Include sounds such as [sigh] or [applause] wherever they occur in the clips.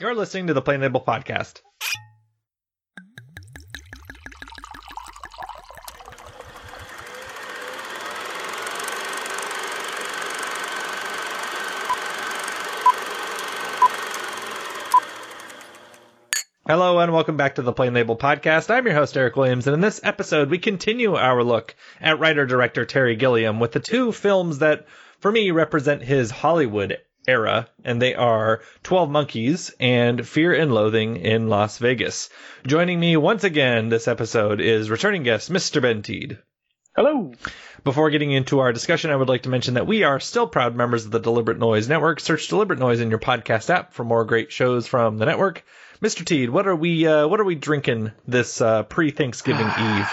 You're listening to the Plain Label Podcast. Hello and welcome back to the Plain Label Podcast. I'm your host, Eric Williams, and in this episode, we continue our look at writer director Terry Gilliam with the two films that, for me, represent his Hollywood era, and they are 12 Monkeys and Fear and Loathing in Las Vegas. Joining me once again this episode is returning guest, Mr. Ben Tiede. Hello. Before getting into our discussion, I would like to mention that we are still proud members of the Deliberate Noise Network. Search Deliberate Noise in your podcast app for more great shows from the network. Mr. Tiede, what are we uh, what are we drinking this uh, pre-Thanksgiving [sighs] Eve?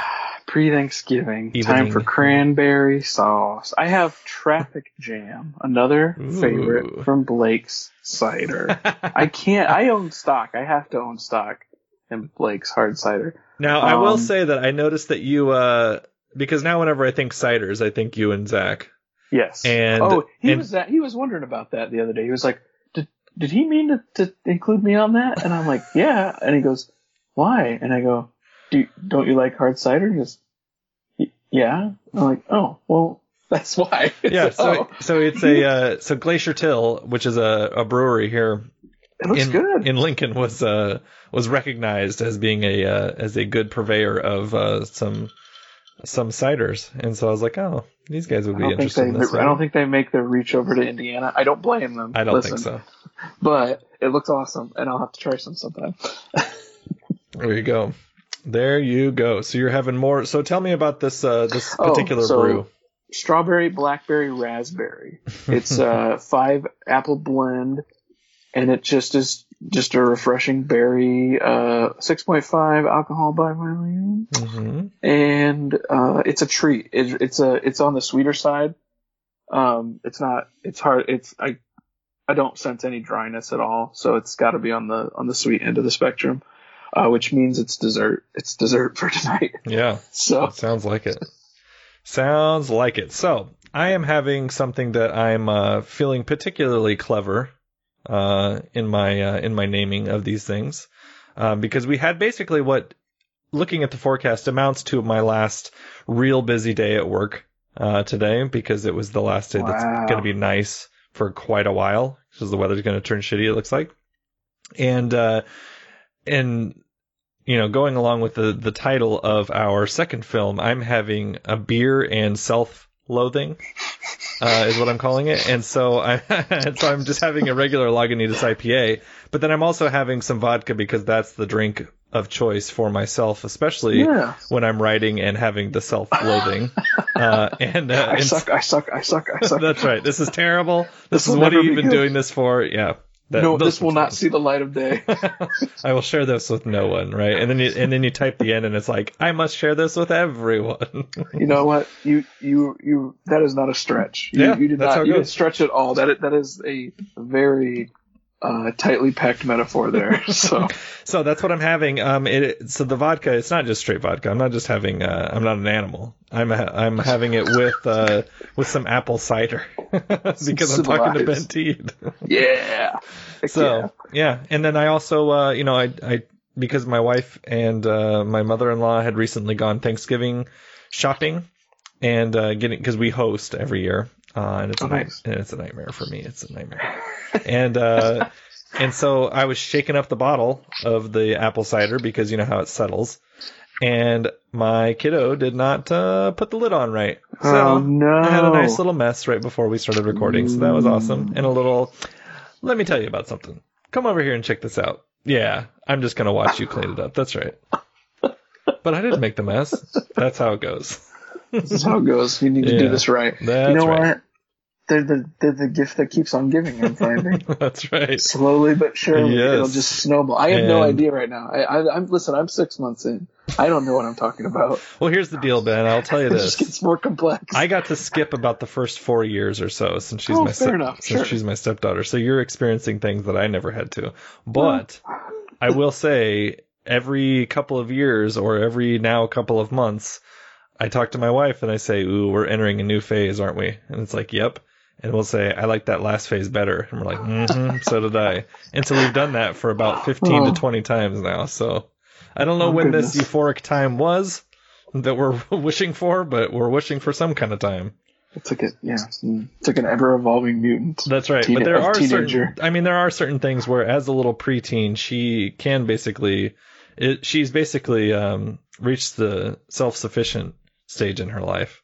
Pre-Thanksgiving, Evening. time for cranberry sauce. I have Traffic [laughs] Jam, another Ooh. favorite from Blake's Cider. I [laughs] can't. I own stock. I have to own stock in Blake's Hard Cider. Now, I will Um, say that I noticed that you uh, because now whenever I think ciders, I think you and Zach. Yes. And- oh, he and- was that. He was wondering about that the other day. He was like, "Did did he mean to, to include me on that?" And I'm like, "Yeah." And he goes, "Why?" And I go, Do, "Don't you like hard cider?" "Y- "Yeah." I'm like, "Oh, well, [laughs] that's why." Yeah, [laughs] so Oh, so it's a uh, so Glacial Till, which is a, a brewery here in good. in Lincoln, was uh was recognized as being a uh, as a good purveyor of uh, some some ciders, and so I was like, oh, these guys would be interested in this. I don't think they make their reach over to Indiana. I don't blame them. I don't Listen, think so. But it looks awesome, and I'll have to try some sometime. [laughs] There you go. There you go. So you're having more. So tell me about this uh, this Oh, particular so- brew. strawberry, blackberry, raspberry. [laughs] It's a five apple blend, and it just is just a refreshing berry. Uh, six point five alcohol by volume, hmm and uh, it's a treat. It, it's a it's on the sweeter side. Um, it's not. It's hard. It's I. I don't sense any dryness at all, so it's got to be on the on the sweet end of the spectrum, uh, which means it's dessert. It's dessert for [laughs] tonight. Yeah. So Sounds like it. Sounds like it. So I am having something that I'm uh, feeling particularly clever uh, in my uh, in my naming of these things, um, because we had basically what, looking at the forecast, amounts to my last real busy day at work uh, today, because it was the last day that's going to be nice for quite a while, because the weather's going to turn shitty. It looks like, and uh, and you know, going along with the the title of our second film, I'm having a beer and self-loathing, uh, is what I'm calling it, and so I [laughs] and so I'm just having a regular Lagunitas IPA, but then I'm also having some vodka because that's the drink of choice for myself, especially yeah, when I'm writing and having the self-loathing. [laughs] uh, and uh, I and suck. I suck. I suck. I suck. [laughs] that's right. This is terrible. This, This is what are never you be even good. doing this for? Yeah. That, no, this will not see the light of day. [laughs] I will share this with no one, right? And then you and then you type the end, and it's like I must share this with everyone. you know what? You you you. That is not a stretch. You, Yeah, you did that's how not. it You didn't stretch at all. That that is a very uh, tightly packed metaphor there. [laughs] So so that's what I'm having. Um, it so the vodka. It's not just straight vodka. I'm not just having. Uh, I'm not an animal. I'm ha- I'm having it with uh with some apple cider [laughs] because I'm talking to Ben. Tiede. [laughs] yeah. So yeah, and then I also, uh, you know, I, I because my wife and uh, my mother-in-law had recently gone Thanksgiving shopping and uh, getting because we host every year, uh, and it's Oh, a nice. and it's a nightmare for me. It's a nightmare, [laughs] and uh, and so I was shaking up the bottle of the apple cider because you know how it settles. And my kiddo did not uh, put the lid on right. So Oh, no. I had a nice little mess right before we started recording, so that was awesome. And a little, let me tell you about something. Come over here and check this out. Yeah, I'm just gonna watch you clean it up. That's right. But I didn't make the mess. That's how it goes. This is how it goes. You need to Yeah. do this right. That's you know right. what? They're the they're the gift that keeps on giving. I'm finding [laughs] That's right. slowly but surely Yes. it'll just snowball. I have no idea right now. I, I I'm listen. I'm six months in. I don't know what I'm talking about. Well, here's the deal, Ben. I'll tell you [laughs] It this. just gets more complex. I got to skip about the first four years or so since she's Oh, my fair step- since sure. she's my stepdaughter. So you're experiencing things that I never had to. But I will [laughs] say every couple of years or every now couple of months, I talk to my wife and I say, "Ooh, we're entering a new phase, aren't we?" And it's like, "Yep." And we'll say, "I like that last phase better," and we're like, mm-hmm, "So did I." And so we've done that for about fifteen Oh. to twenty times now. So I don't know Oh, when this euphoric time was that we're [laughs] wishing for, but we're wishing for some kind of time. It's like a yeah, it's like an ever evolving mutant. That's right. Teen- but there are teenager. certain. I mean, there are certain things where, as a little preteen, she can basically. It, she's basically um, reached the self-sufficient stage in her life.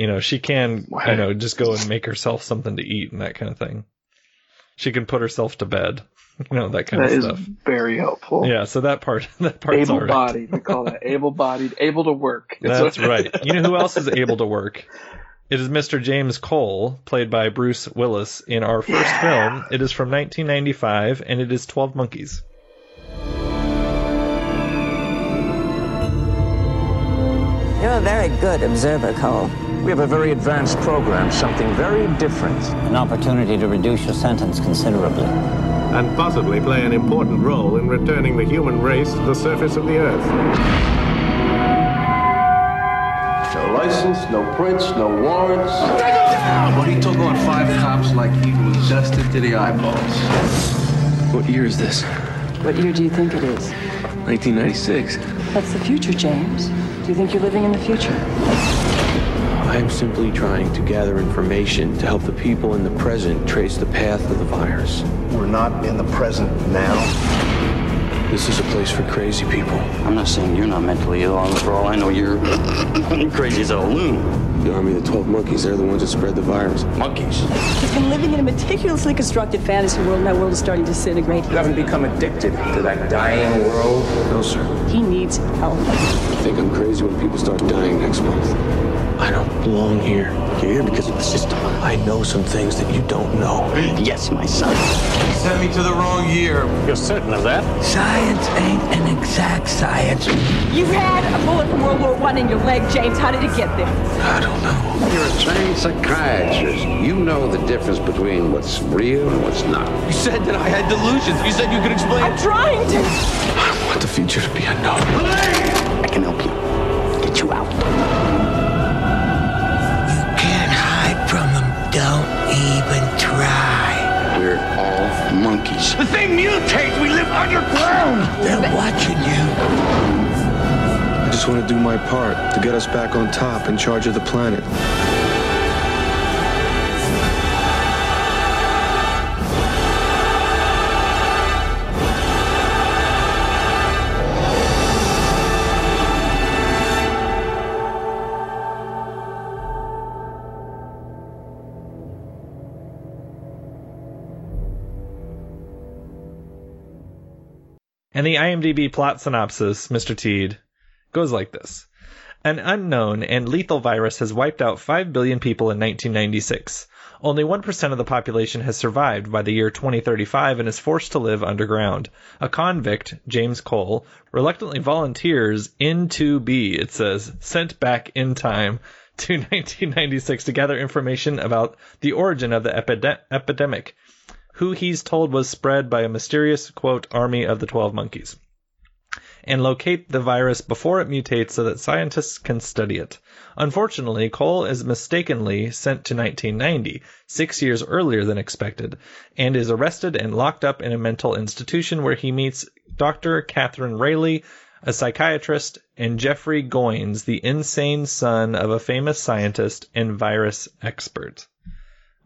You know, she can, you know, just go and make herself something to eat and that kind of thing. She can put herself to bed. [laughs] You know, that kind That of is stuff. very helpful. Yeah, so that part, [laughs] that part's all right. Able-bodied, we call that [laughs] able-bodied, able to work. It's That's right. You know who else is able to work? It is Mr. James Cole, played by Bruce Willis in our first film. It is from 1995, and it is 12 Monkeys. You're a very good observer, Cole. We have a very advanced program, something very different. An opportunity to reduce your sentence considerably. and possibly play an important role in returning the human race to the surface of the Earth. No license, no prints, no warrants. But he took on five cops like he was dusted to the eyeballs. What year is this? What year do you think it is? 1996. That's the future, James. Do you think you're living in the future? I am simply trying to gather information to help the people in the present trace the path of the virus. We're not in the present now. This is a place for crazy people. I'm not saying you're not mentally ill. For all I know, you're [laughs] crazy as a loon. The army of the 12 monkeys, they're the ones that spread the virus. Monkeys. He's been living in a meticulously constructed fantasy world, and that world is starting to disintegrate. You haven't become addicted to that dying world. No, sir. He needs help. I think I'm crazy when people start dying next month. I don't belong here. You're here because of the system. I know some things that you don't know. Yes, my son. He sent me to the wrong year. You're certain of that? Science ain't an exact science. You had a bullet from World War One in your leg, James. How did it get there? I don't know. You're a trained psychiatrist. You know the difference between what's real and what's not. You said that I had delusions. You said you could explain. I'm trying to. I want the future to be unknown. I all monkeys. The thing mutates. We live underground. They're watching you. I just want to do my part to get us back on top in charge of the planet. And the IMDb plot synopsis, Mr. Tiede, goes like this. An unknown and lethal virus has wiped out 5 billion people in 1996. Only 1% of the population has survived by the year 2035 and is forced to live underground. A convict, James Cole, reluctantly volunteers in to be, it says, sent back in time to [laughs] 1996 to gather information about the origin of the epide- epidemic, who he's told was spread by a mysterious, quote, army of the 12 monkeys and locate the virus before it mutates so that scientists can study it. Unfortunately, Cole is mistakenly sent to 1990, six years earlier than expected, and is arrested and locked up in a mental institution where he meets Dr. Catherine Railly, a psychiatrist, and Jeffrey Goines, the insane son of a famous scientist and virus expert.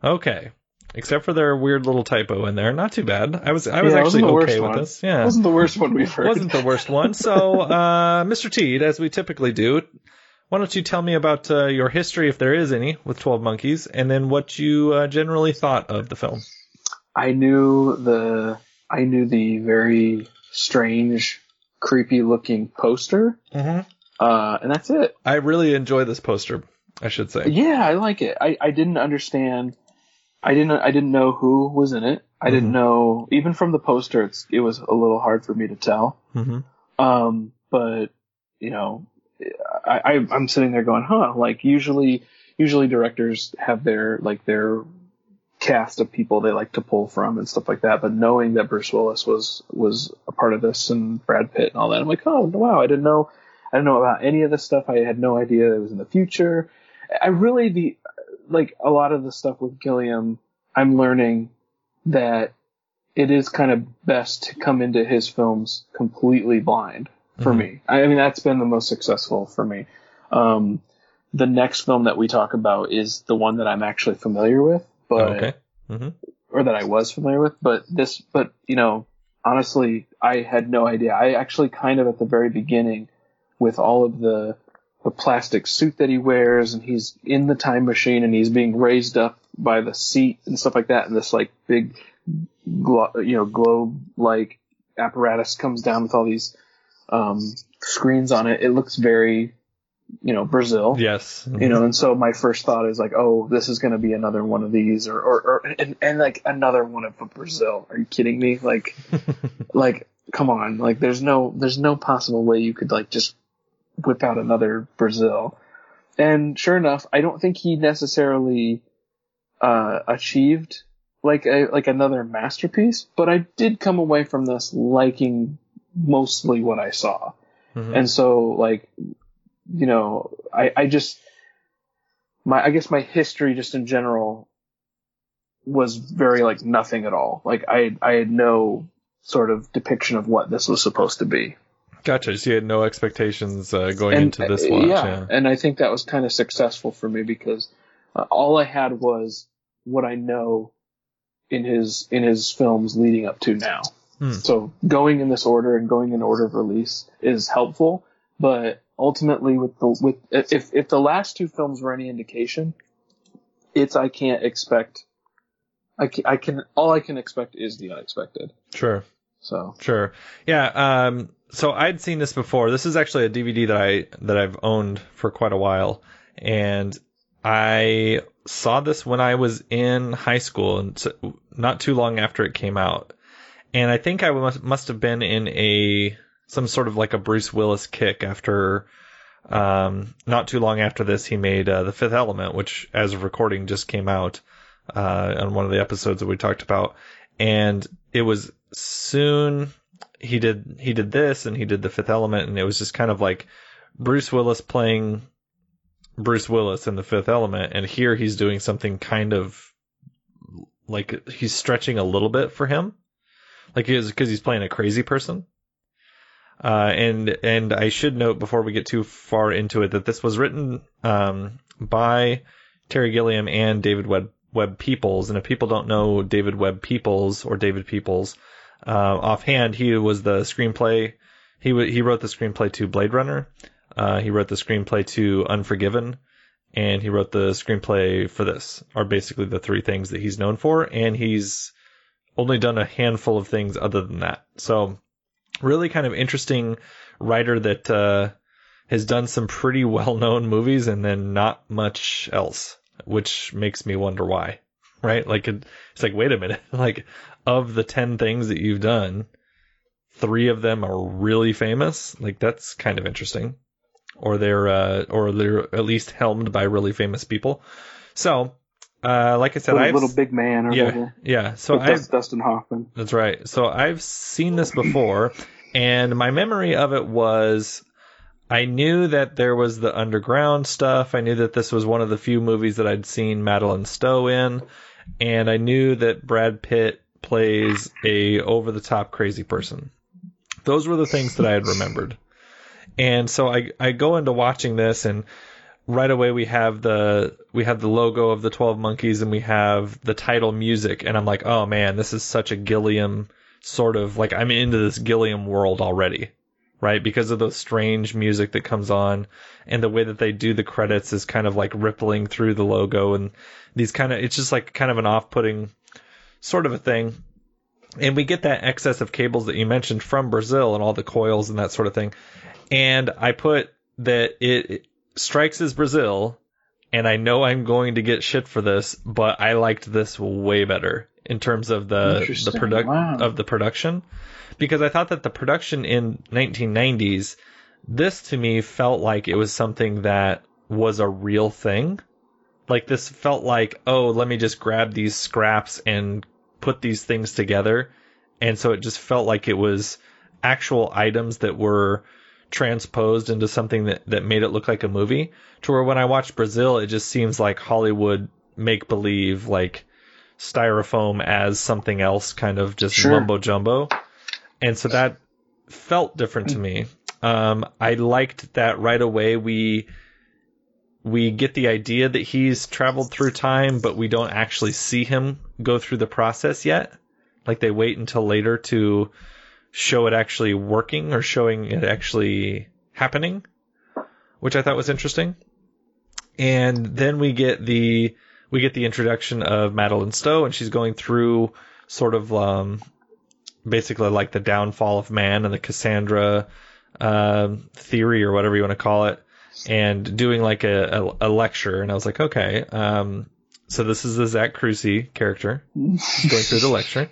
Okay. Except for their weird little typo in there, not too bad. I was I was Yeah, actually wasn't the worst okay with one. this. Yeah, wasn't the worst one we've heard. wasn't the worst one. So, [laughs] uh, Mr. Tiede, as we typically do, why don't you tell me about uh, your history, if there is any, with Twelve Monkeys, and then what you uh, generally thought of the film? I knew the I knew the very strange, creepy looking poster, Mm-hmm. uh, and that's it. I really enjoy this poster. I should say. Yeah, I like it. I, I didn't understand. I didn't I didn't know who was in it. I didn't know even from the poster. It's it was a little hard for me to tell. Mm-hmm. Um, but you know, I, I I'm sitting there going, huh? Like usually usually directors have their like their cast of people they like to pull from and stuff like that. But knowing that Bruce Willis was was a part of this and Brad Pitt and all that, I'm like, oh wow, I didn't know I didn't know about any of this stuff. I had no idea it was in the future. I really the like a lot of the stuff with Gilliam, I'm learning that it is kind of best to come into his films completely blind for Mhm. me. I, mean, that's been the most successful for me. Um, the next film that we talk about is the one that I'm actually familiar with, but Oh, okay. hmm or that I was familiar with, but this, but you know, honestly, I had no idea. I actually kind of at the very beginning, with all of the the plastic suit that he wears, and he's in the time machine, and he's being raised up by the seat and stuff like that, and this like big, glo- you know, globe like apparatus comes down with all these um, screens on it. It looks very, you know, Brazil Yes. you know and so my first thought is like oh this is going to be another one of these or or, or and, and like another one of brazil are you kidding me like [laughs] like come on like there's no there's no possible way you could like just whip out another brazil. And sure enough i don't think he necessarily uh achieved like a like another masterpiece but i did come away from this liking mostly what i saw. Mhm. and so like you know i i just my i guess my history just in general was very like nothing at all. Like i i had no sort of depiction of what this was supposed to be Gotcha. So you had no expectations uh, going and into this uh, watch. yeah, Yeah. and i think that was kind of successful for me because uh, all i had was what i know in his in his films leading up to now Hmm. so going in this order and going in order of release is helpful but ultimately with the with if if the last two films were any indication it's i can't expect i can, I can all i can expect is the unexpected Sure. so Sure. Yeah. Um, so I'd seen this before. This is actually a DVD that I that I've owned for quite a while, and I saw this when I was in high school, and so, not too long after it came out. And I think I must must have been in a some sort of like a Bruce Willis kick after. Um, not too long after this, he made uh, the Fifth Element, which, as of recording, just came out uh, on one of the episodes that we talked about, and it was soon he did he did this and he did the fifth element and it was just kind of like Bruce Willis playing Bruce Willis in the fifth element and here he's doing something kind of like he's stretching a little bit for him like is because he's playing a crazy person uh, and and I should note before we get too far into it that this was written um, by Terry Gilliam and David Webb, Webb Peoples. And if people don't know David Webb Peoples or David Peoples, uh, offhand, he was the screenplay. He w- he wrote the screenplay to Blade Runner. Uh, he wrote the screenplay to Unforgiven, and he wrote the screenplay for this. Are basically the three things that he's known for, and he's only done a handful of things other than that. So, really kind of interesting writer that uh, has done some pretty well-known movies and then not much else, which makes me wonder why. Right? Like it, it's like, wait a minute, [laughs] like of the ten things that you've done, three of them are really famous. Like that's kind of interesting, or they're uh, or they're at least helmed by really famous people. So, uh, like I said, little, I've little big man or yeah whatever yeah. So I Dust- dustin hoffman that's right. So I've seen this before, and my memory of it was I knew that there was the underground stuff. I knew that this was one of the few movies that I'd seen Madeleine Stowe in, and I knew that Brad Pitt plays a over the top crazy person. Those were the things that I had remembered. And so I I go into watching this and right away we have the we have the logo of the 12 monkeys and we have the title music and I'm like, "Oh man, this is such a Gilliam sort of like I'm into this Gilliam world already." Right? Because of the strange music that comes on and the way that they do the credits is kind of like rippling through the logo and these kind of it's just like kind of an off-putting sort of a thing. And we get that excess of cables that you mentioned from Brazil and all the coils and that sort of thing. And I put that it, it strikes as Brazil, and I know I'm going to get shit for this, but I liked this way better in terms of the the product Wow. of the production because I thought that the production in 1990s this to me felt like it was something that was a real thing. Like this felt like, oh, let me just grab these scraps and put these things together. And so it just felt like it was actual items that were transposed into something that, that made it look like a movie. To where when I watch Brazil, it just seems like Hollywood make believe like styrofoam as something else, kind of just Sure. mumbo jumbo. And so that felt different to me. Um, I liked that right away we we get the idea that he's traveled through time, but we don't actually see him go through the process yet. Like they wait until later to show it actually working or showing it actually happening, which I thought was interesting. And then we get the we get the introduction of Madeleine Stowe, and she's going through sort of um, basically like the downfall of man and the Cassandra um, theory or whatever you want to call it, and doing like a, a, a lecture. And I was like, okay, um, so this is the Zach Cruzy character [laughs] going through the lecture,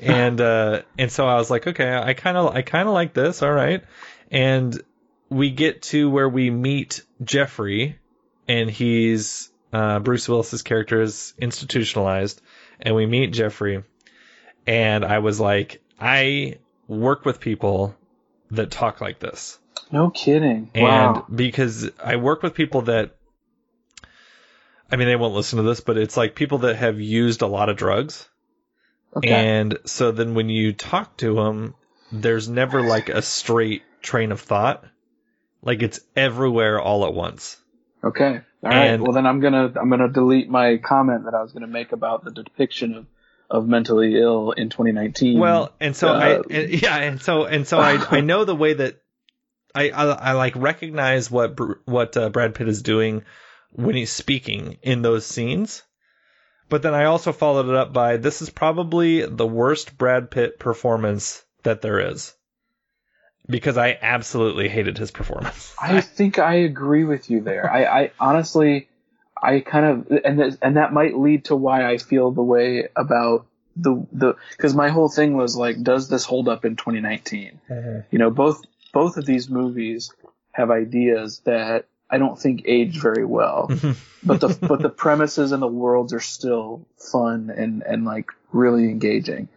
and uh, and so I was like, okay, I kind of I kind of like this, all right, and we get to where we meet Jeffrey, and he's uh, Bruce Willis's character is institutionalized, and we meet Jeffrey, and I was like, I work with people that talk like this. No kidding. And wow. because I work with people that, I mean, they won't listen to this, but it's like people that have used a lot of drugs. Okay. And so then when you talk to them, there's never like a straight train of thought. Like it's everywhere all at once. Okay. All right. And- well, then I'm gonna I'm gonna delete my comment that I was gonna make about the depiction of of mentally ill in 2019. Well, and so Uh, I, and, yeah, and so and so I, I [laughs] know the way that I, I, I like recognize what what uh, Brad Pitt is doing when he's speaking in those scenes, but then I also followed it up by this is probably the worst Brad Pitt performance that there is, because I absolutely hated his performance. I think I agree with you there. I, I honestly, I kind of, and th- and that might lead to why I feel the way about the the because my whole thing was like, does this hold up in 2019? You know, both both of these movies have ideas that I don't think age very well, [laughs] but the but the premises and the worlds are still fun and and like really engaging.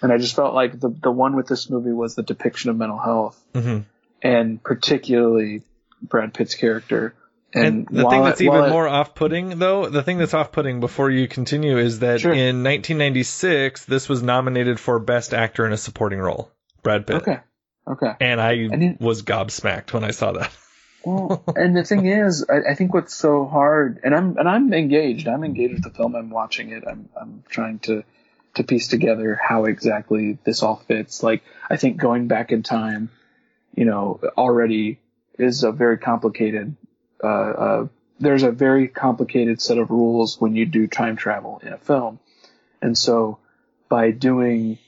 And I just felt like the the one with this movie was the depiction of mental health Mhm. and particularly Brad Pitt's character. And, And the thing it- that's even while it- more off-putting, though, the thing that's off-putting before you continue is that Sure. in 1996, this was nominated for Best Actor in a Supporting Role, Brad Pitt. okay, okay. And I And it- was gobsmacked when I saw that. Well, [laughs] and the thing is, I, I think what's so hard, and I'm and I'm engaged. I'm engaged with the film. I'm watching it. I'm I'm trying to to piece together how exactly this all fits. Like I think going back in time, you know, already is a very complicated. Uh, uh, there's a very complicated set of rules when you do time travel in a film, and so by doing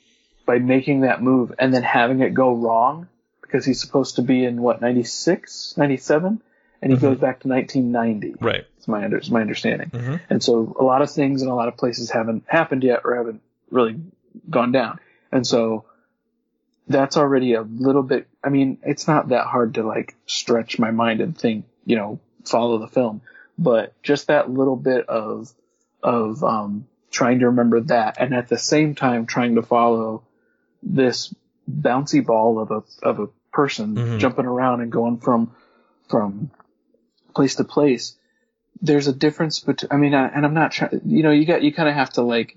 by making that move and then having it go wrong because he's supposed to be in what 96 97 and he goes back to 1990 Right. it's my under, it's my understanding. Mhm. and so a lot of things in a lot of places haven't happened yet or haven't really gone down. And so that's already a little bit i mean it's not that hard to like stretch my mind and think you know follow the film. But just that little bit of of um trying to remember that and at the same time trying to follow this bouncy ball of a of a person Mhm. jumping around and going from from place to place there's a difference between i mean I, and i'm not trying you know you got you kind of have to like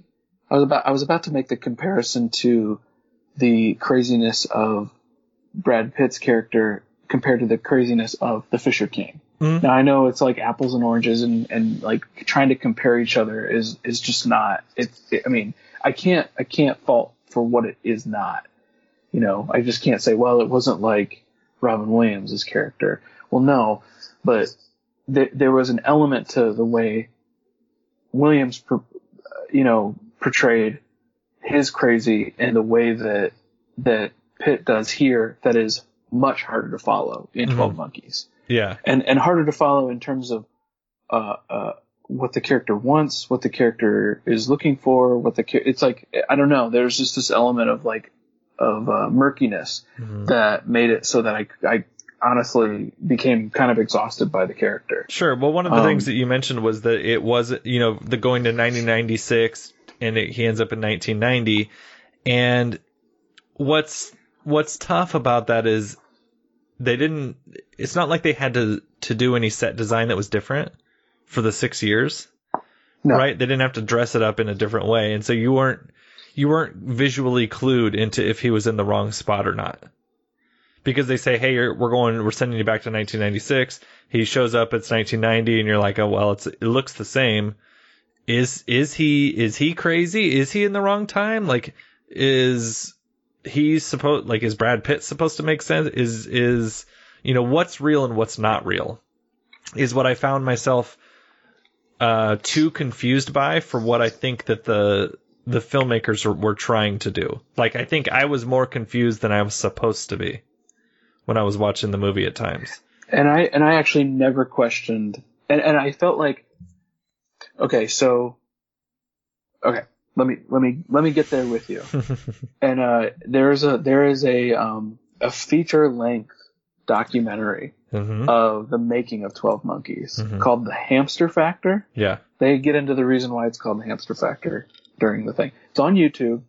i was about i was about to make the comparison to the craziness of brad pitt's character compared to the craziness of the fisher king Mhm. now i know it's like apples and oranges and and like trying to compare each other is is just not it's i mean i can't i can't fault for what it is not. You know i just can't say well it wasn't like robin williams' character. Well no but th- there was an element to the way williams per- you know portrayed his crazy and the way that that pitt does here that is much harder to follow in 12 monkeys. Yeah. and and harder to follow in terms of uh, uh, what the character wants, what the character is looking for, what the it's like. I don't know. There's just this element of like of uh, murkiness that made it so that I I honestly became kind of exhausted by the character. Sure. Well, one of the Um, things that you mentioned was that it was, you know, the going to 1996 and it, he ends up in 1990. And what's what's tough about that is they didn't. It's not like they had to to do any set design that was different for the six years No. right? They didn't have to dress it up in a different way, and so you weren't you weren't visually clued into if he was in the wrong spot or not. Because they say, "Hey, you're, we're going, we're sending you back to 1996." He shows up, it's 1990, and you're like, "Oh well, it's it looks the same." Is is he is he crazy? Is he in the wrong time? Like, is he supposed like is Brad Pitt supposed to make sense? Is is you know what's real and what's not real? Is what I found myself uh, too confused by for what I think that the the filmmakers were, were trying to do. Like I think I was more confused than I was supposed to be when I was watching the movie at times. and I and I actually never questioned, and and I felt like, okay, so, okay, let me let me let me get there with you. [laughs] and uh, there is a there is a um a feature length documentary hmm of the making of Twelve Monkeys Mhm. called The Hamster Factor. Yeah. They get into the reason why it's called the Hamster Factor during the thing. It's on YouTube.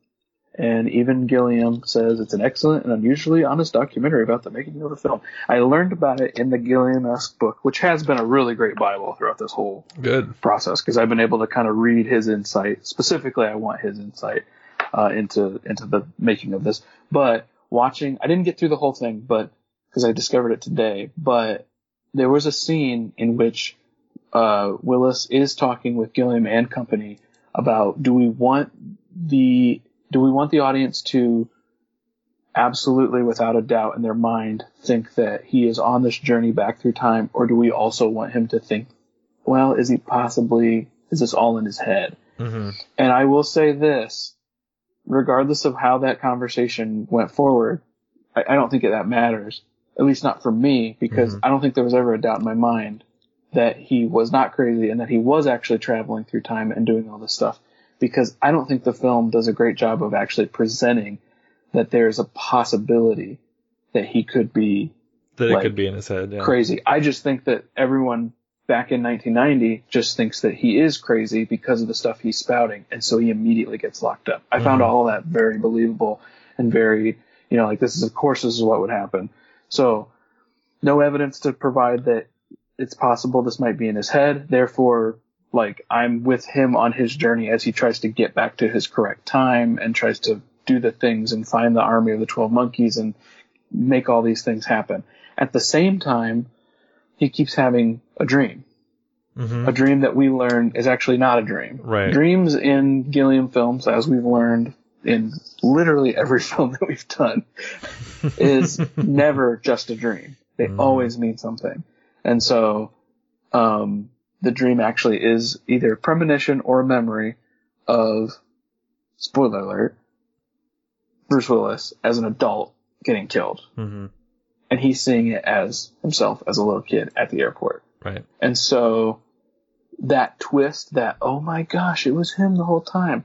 And even Gilliam says it's an excellent and unusually honest documentary about the making of the film. I learned about it in the Gilliam-esque book, which has been a really great Bible throughout this whole Good. process because I've been able to kind of read his insight. Specifically, I want his insight uh, into into the making of this. But watching, I didn't get through the whole thing, but because I discovered it today. But there was a scene in which uh, Willis is talking with Gilliam and company about do we want the do we want the audience to absolutely without a doubt in their mind think that he is on this journey back through time or do we also want him to think well is he possibly is this all in his head hmm and I will say this, regardless of how that conversation went forward, I, I don't think that matters. At least not for me, because Mhm. I don't think there was ever a doubt in my mind that he was not crazy and that he was actually traveling through time and doing all this stuff. Because I don't think the film does a great job of actually presenting that there's a possibility that he could be That it could be in his head. Yeah. crazy. I just think that everyone back in 1990 just thinks that he is crazy because of the stuff he's spouting, and so he immediately gets locked up. I found Mhm. all that very believable and very, you know, like this is of course this is what would happen. So, no evidence to provide that it's possible this might be in his head. Therefore, like I'm with him on his journey as he tries to get back to his correct time and tries to do the things and find the army of the 12 monkeys and make all these things happen. At the same time, he keeps having a dream. hmm A dream that we learn is actually not a dream. Right. Dreams in Gilliam films, as we've learned in literally every [laughs] film that we've done, is [laughs] never just a dream. They Mhm. always mean something. And so, um, the dream actually is either a premonition or a memory of, spoiler alert, Bruce Willis as an adult getting killed. hmm And he's seeing it as himself as a little kid at the airport. Right. And so that twist that, oh my gosh, it was him the whole time.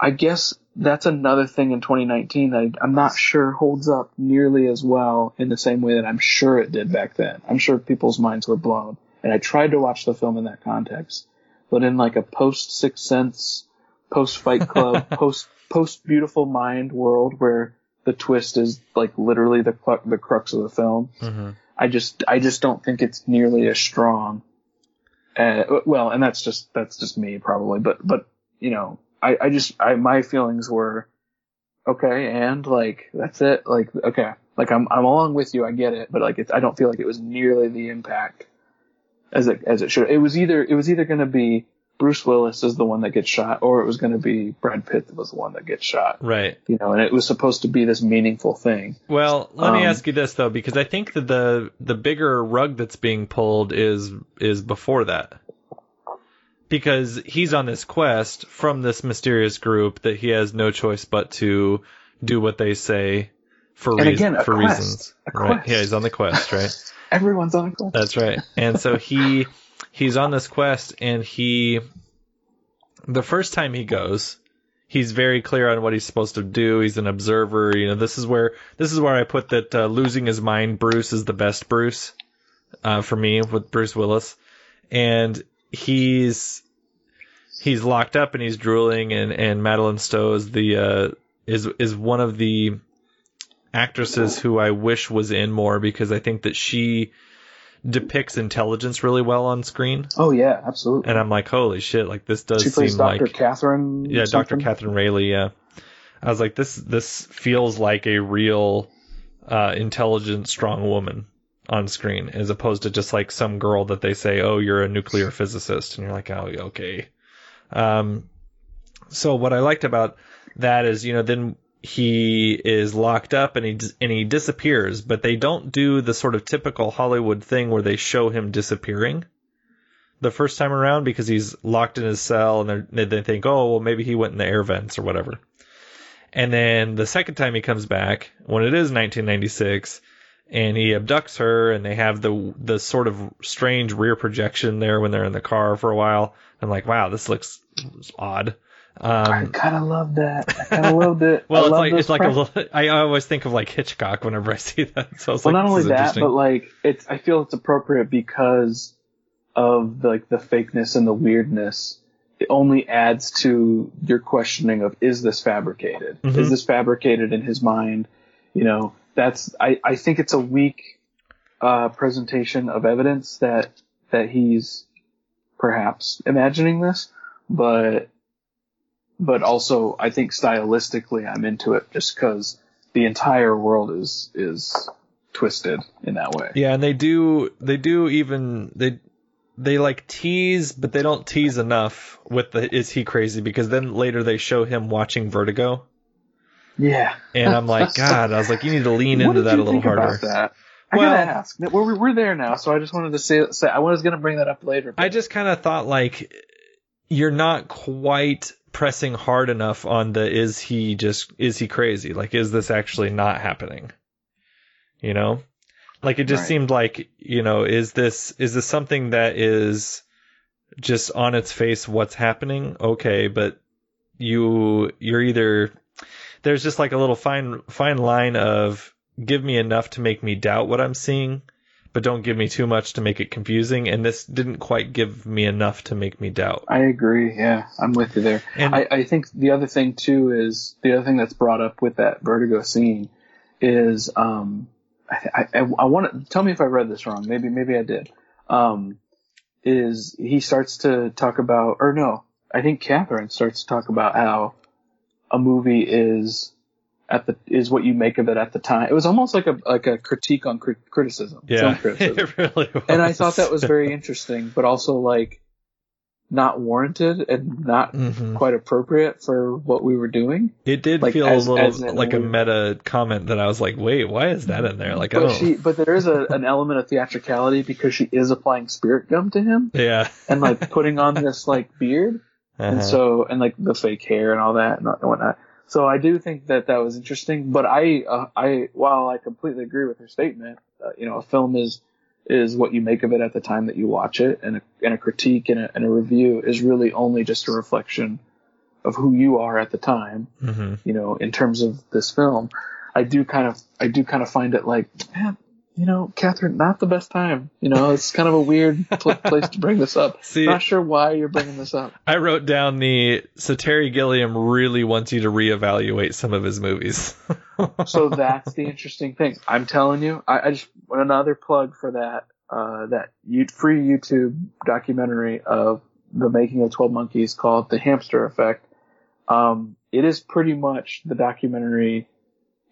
I guess that's another thing in 2019 that I'm not sure holds up nearly as well in the same way that I'm sure it did back then. I'm sure people's minds were blown. And I tried to watch the film in that context. But in like a post Sixth Sense, post Fight Club, [laughs] post post Beautiful Mind world where the twist is like literally the clu- the crux of the film. hmm I just I just don't think it's nearly as strong. Uh, well, and that's just that's just me probably, but but you know I I just I my feelings were okay and like that's it. Like okay. Like I'm I'm along with you. I get it. But like it's I don't feel like it was nearly the impact as it as it should. It was either it was either going to be Bruce Willis is the one that gets shot or it was going to be Brad Pitt that was the one that gets shot. Right. you know and it was supposed to be this meaningful thing. Well, let me Um, ask you this though, because I think that the the bigger rug that's being pulled is is before that. Because he's on this quest from this mysterious group that he has no choice but to do what they say for reason, again, a for quest. reasons. Right. Yeah, he's on the quest, right? [laughs] everyone's on a quest. That's right. And so he he's on this quest and he the first time he goes, he's very clear on what he's supposed to do. He's an observer. You know, this is where this is where I put that uh, losing his mind Bruce is the best Bruce uh, for me with Bruce Willis. And he's he's locked up and he's drooling and and Madeleine Stowe is the uh, is is one of the actresses who I wish was in more because I think that she depicts intelligence really well on screen. Oh yeah, absolutely. And I'm like, holy shit! Like this does she plays seem Dr. like Catherine. yeah, Dr. Catherine Railly. Yeah, I was like, this this feels like a real uh, intelligent, strong woman on screen, as opposed to just like some girl that they say, oh, you're a nuclear physicist, and you're like, oh, okay. Um, so what I liked about that is, you know, then he is locked up and he and he disappears, but they don't do the sort of typical Hollywood thing where they show him disappearing the first time around because he's locked in his cell and they they think, oh, well, maybe he went in the air vents or whatever. And then the second time he comes back, when it is 1996, and he abducts her, and they have the the sort of strange rear projection there when they're in the car for a while. I'm like, wow, this looks odd. I Um, kind of love that. I kind of loved it. I well, it's like those it's like a little. I always think of like Hitchcock whenever I see that. So it's well, like, not only that, but like it's. I feel it's appropriate because of like the fakeness and the weirdness. It only adds to your questioning of is this fabricated? Mhm. Is this fabricated in his mind? You know, that's. I I think it's a weak uh, presentation of evidence that that he's perhaps imagining this, but but also I think stylistically I'm into it just because the entire world is is twisted in that way. Yeah, and they do they do even they they like tease, but they don't tease enough with the is he crazy because then later they show him watching Vertigo, Yeah. and I'm like, [laughs] God, I was like, you need to lean into that a little think harder. About that? I Well- gotta ask. We're we're there now, so I just wanted to say, say I was gonna bring that up later. I just kind of thought like you're not quite pressing hard enough on the is he just is he crazy? Like is this actually not happening? You know? Like it just Right. seemed like, you know, is this is this something that is just on its face what's happening? Okay, but you you're either there's just like a little fine fine line of give me enough to make me doubt what I'm seeing, but don't give me too much to make it confusing. And this didn't quite give me enough to make me doubt. I agree. Yeah, I'm with you there. And- I, I think the other thing too is the other thing that's brought up with that Vertigo scene is um I I, I want to tell me if I read this wrong. Maybe maybe I did. Um, is he starts to talk about or no? I think Catherine starts to talk about how a movie is at the is what you make of it at the time. It was almost like a like a critique on crit- criticism, Yeah, [laughs] criticism it really was. and I thought that was very interesting, but also like not warranted and not Mhm. quite appropriate for what we were doing. It did like, feel as- a little like a meta comment that I was like, wait, why is that in there? Like, I But she, but there is a, an element of theatricality because she is applying spirit gum to him yeah. and like putting on this like beard, and Uh-huh. so and like the fake hair and all that and whatnot. So I do think that that was interesting. But I, uh, I while I completely agree with her statement, uh, you know, a film is is what you make of it at the time that you watch it, and a, and a critique and a, and a review is really only just a reflection of who you are at the time. hmm You know, in terms of this film, I do kind of I do kind of find it like, man, you know, Catherine, not the best time. You know, it's kind of a weird pl- [laughs] place to bring this up. See- not sure why you're bringing this up. I wrote down the so Terry Gilliam really wants you to reevaluate some of his movies. [laughs] so that's the interesting thing. I'm telling you, I, I just want another plug for that uh, that you, free YouTube documentary of the making of Twelve Monkeys called "The Hamster Effect." Um, it is pretty much the documentary.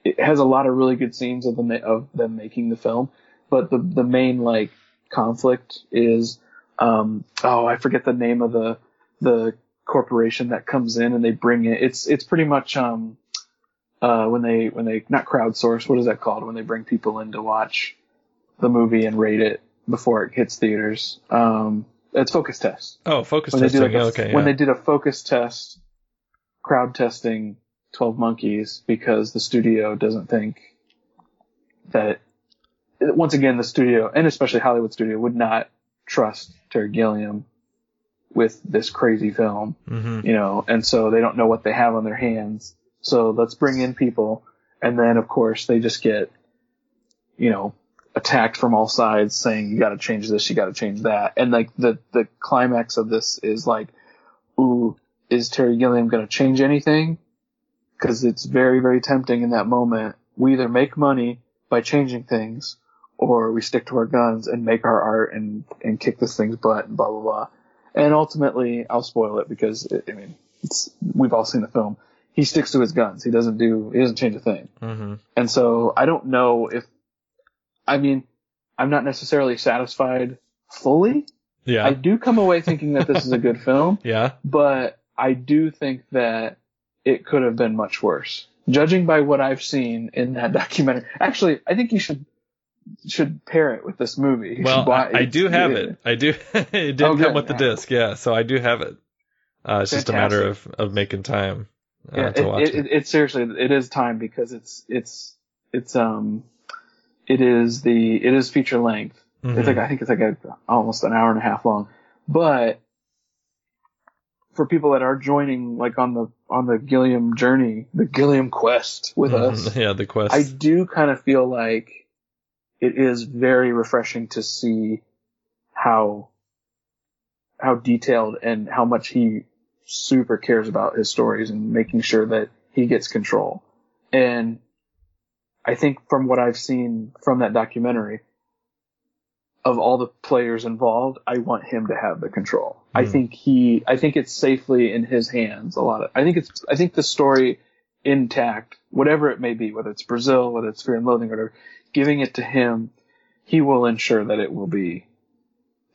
It has a lot of really good scenes of them of them making the film, but the the main like conflict is um, oh I forget the name of the the corporation that comes in and they bring it. It's it's pretty much um uh, when they when they not crowdsource what is that called when they bring people in to watch the movie and rate it before it hits theaters um it's focus test oh, focus when they like a, okay. when they did a focus test crowd testing 12 monkeys because the studio doesn't think that once again the studio and especially hollywood studio would not trust terry gilliam with this crazy film Mhm. you know, and so they don't know what they have on their hands. So let's bring in people, and then of course they just get, you know, attacked from all sides, saying you got to change this, you got to change that, and like the the climax of this is like, ooh, is Terry Gilliam going to change anything? Because it's very very tempting in that moment. We either make money by changing things, or we stick to our guns and make our art and and kick this thing's butt and blah blah blah. And ultimately, I'll spoil it because it, I mean, it's we've all seen the film. He sticks to his guns. He doesn't do. He doesn't change a thing. Mm-hmm. And so I don't know if. I mean, I'm not necessarily satisfied fully. Yeah. I do come away thinking that this is a good film, [laughs] yeah. but I do think that it could have been much worse. Judging by what I've seen in that [laughs] documentary, actually, I think you should should pair it with this movie. You Well, I, I do have it. I do. [laughs] it did Oh, come good. with the disc, yeah. So I do have it. Uh, it's just a matter of, of making time uh, yeah, to it, watch it, it. it, it seriously it is time because it's it's it's um it is the it is feature length. Mhm. It's like I think it's like a, almost an hour and a half long, but for people that are joining like on the on the Gilliam journey, the Gilliam quest with Mhm. us, [laughs] Yeah, the quest. I do kind of feel like it is very refreshing to see how how detailed and how much he super cares about his stories and making sure that he gets control. And I think from what I've seen from that documentary, of all the players involved, I want him to have the control. I Hmm. think he, I think it's safely in his hands. A lot of, I think it's, I think the story intact, whatever it may be, whether it's Brazil, whether it's Fear and Loathing, or whatever, giving it to him, he will ensure that it will be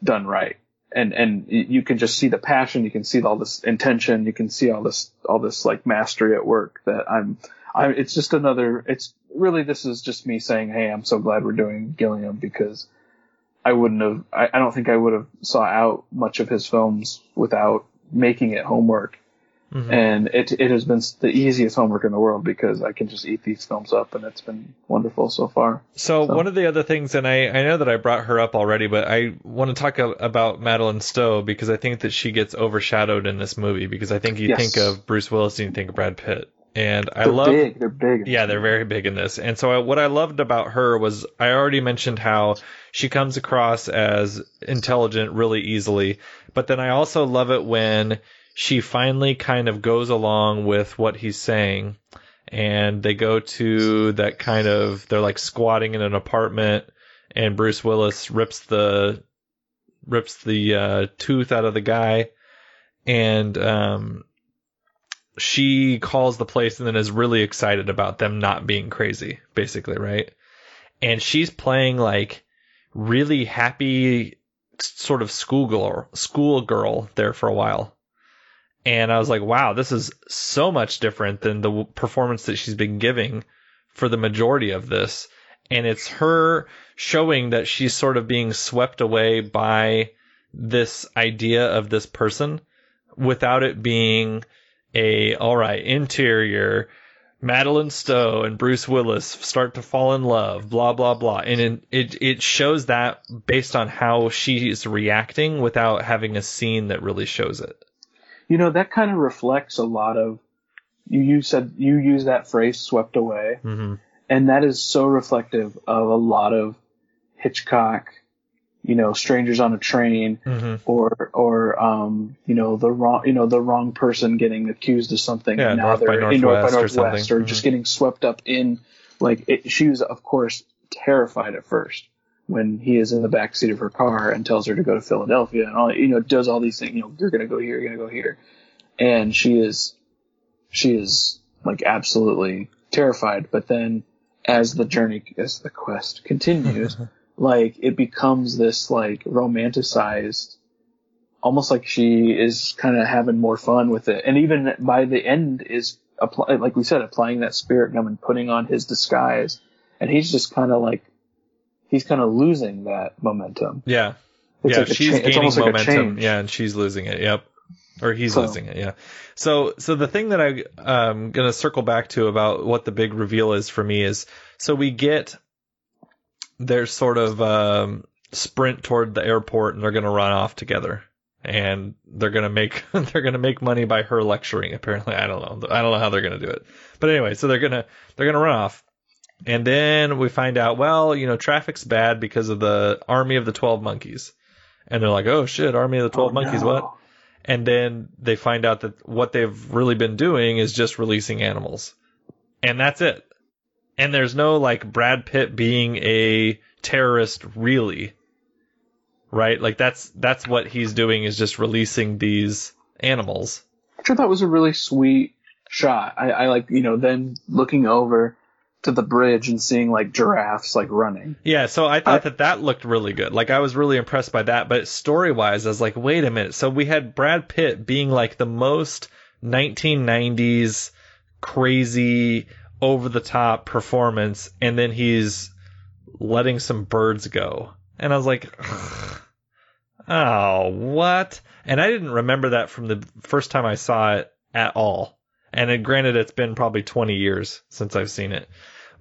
done right. And, and you can just see the passion, you can see all this intention, you can see all this, all this like mastery at work that I'm, I, it's just another, it's really, this is just me saying, Hey, I'm so glad we're doing Gilliam because I wouldn't have, I, I don't think I would have saw out much of his films without making it homework. Mhm. And it, it has been the easiest homework in the world because I can just eat these films up and it's been wonderful so far. So, So- one of the other things, and I, I know that I brought her up already, but I want to talk about Madeleine Stowe because I think that she gets overshadowed in this movie because I think you Yes. think of Bruce Willis and you think of Brad Pitt. And I They're love big. They're big. Yeah, they're very big in this. And so I, what I loved about her was I already mentioned how she comes across as intelligent really easily, but then I also love it when she finally kind of goes along with what he's saying and they go to that kind of they're like squatting in an apartment and Bruce Willis rips the rips the uh, tooth out of the guy and um she calls the place and then is really excited about them not being crazy, basically, right? And she's playing like really happy sort of schoolgirl schoolgirl there for a while. And I was like, wow, this is so much different than the performance that she's been giving for the majority of this. And it's her showing that she's sort of being swept away by this idea of this person without it being a all right interior Madeleine Stowe and Bruce Willis start to fall in love, blah blah blah, and it it, shows that based on how she's reacting without having a scene that really shows it. You know, that kind of reflects a lot of, you, you said, you use that phrase swept away. Mm-hmm. And that is so reflective of a lot of Hitchcock, you know, strangers on a train Mm-hmm. or, or, um, you know, the wrong, you know, the wrong person getting accused of something. Yeah, and now North by they're in North by Northwest or or just getting swept up in, like, it, she was, of course, terrified at first when he is in the back seat of her car and tells her to go to Philadelphia and all, you know, does all these things, you know, you're going to go here, you're going to go here. And she is, she is like absolutely terrified. But then as the journey, as the quest continues, [laughs] like it becomes this like romanticized, almost like she is kind of having more fun with it. And even by the end is apply, like we said, applying that spirit gum and putting on his disguise. And he's just kind of like, he's kind of losing that momentum. Yeah, It's yeah, like she's cha- gaining almost like a momentum. yeah, and she's losing it. Yep, or he's So- losing it. Yeah. So, so the thing that I um gonna circle back to about what the big reveal is for me is so we get their sort of um sprint toward the airport and they're gonna run off together and they're gonna make [laughs] they're gonna make money by her lecturing. Apparently, I don't know. I don't know how they're gonna do it. But anyway, so they're gonna they're gonna run off. And then we find out, well, you know, traffic's bad because of the army of the 12 monkeys. And they're like, oh shit, army of the 12 Oh, monkeys, no. what? And then they find out that what they've really been doing is just releasing animals. And that's it. And there's no like Brad Pitt being a terrorist really. Right? Like that's that's what he's doing is just releasing these animals. Which I thought was a really sweet shot. I, I like, you know, then looking over to the bridge and seeing like giraffes like running. Yeah, so I thought uh, that that looked really good. Like I was really impressed by that, but story-wise I was like, "Wait a minute." So we had Brad Pitt being like the most 1990s crazy over the top performance and then he's letting some birds go. And I was like, [sighs] "Oh, what?" And I didn't remember that from the first time I saw it at all. And it, granted, it's been probably 20 years since I've seen it.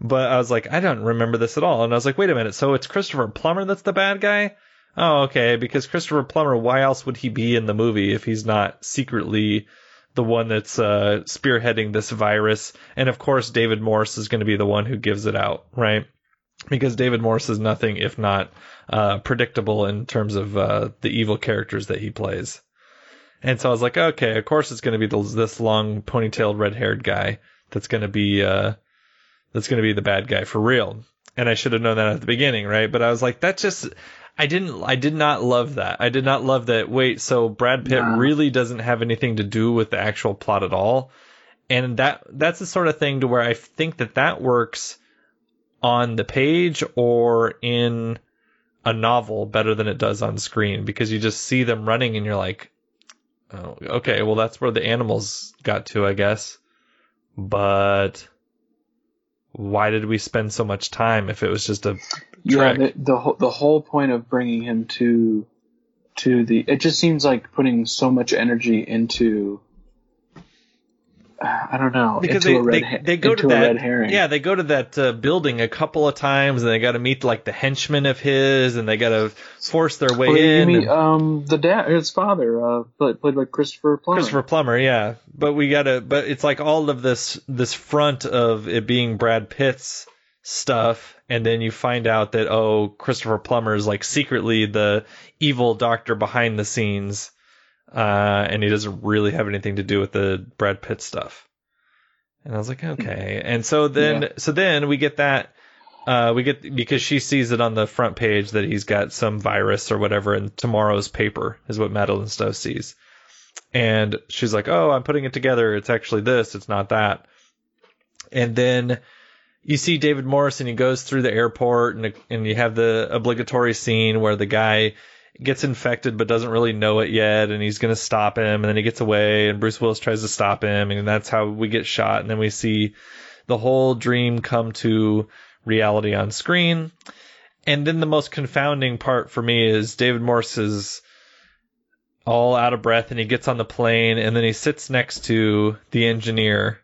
But I was like, I don't remember this at all. And I was like, wait a minute. So it's Christopher Plummer that's the bad guy? Oh, okay. Because Christopher Plummer, why else would he be in the movie if he's not secretly the one that's uh, spearheading this virus? And of course, David Morse is going to be the one who gives it out, right? Because David Morse is nothing if not uh, predictable in terms of uh, the evil characters that he plays. And so I was like, okay, of course it's going to be this long ponytailed red haired guy that's going to be uh, that's going to be the bad guy for real. And I should have known that at the beginning, right? But I was like, that just I didn't I did not love that. I did not love that. Wait, so Brad Pitt Nah. really doesn't have anything to do with the actual plot at all. And that that's the sort of thing to where I think that that works on the page or in a novel better than it does on screen because you just see them running and you're like, oh, okay, well that's where the animals got to, I guess. But why did we spend so much time if it was just a Yeah, the, the whole the whole point of bringing him to to the it just seems like putting so much energy into I don't know because they, they, they go to that red herring. yeah they go to that uh, building a couple of times and they got to meet like the henchmen of his and they got to force their way Well, you in meet and- um the dad his father uh played, played by Christopher Plummer. Christopher Plummer, yeah. But we gotta, but it's like all of this, this front of it being Brad Pitt's stuff, and then you find out that, oh, Christopher Plummer is like secretly the evil doctor behind the scenes, uh, and he doesn't really have anything to do with the Brad Pitt stuff. And I was like, okay. And so then, Yeah. so then we get that, uh, we get, because she sees it on the front page that he's got some virus or whatever in tomorrow's paper, is what Madeleine Stowe sees and she's like, "Oh, I'm putting it together. It's actually this. It's not that." And then you see David Morse, and he goes through the airport, and and you have the obligatory scene where the guy gets infected but doesn't really know it yet, and he's gonna stop him, and then he gets away, and Bruce Willis tries to stop him, and that's how we get shot, and then we see the whole dream come to reality on screen. And then the most confounding part for me is David Morse's all out of breath and he gets on the plane and then he sits next to the engineer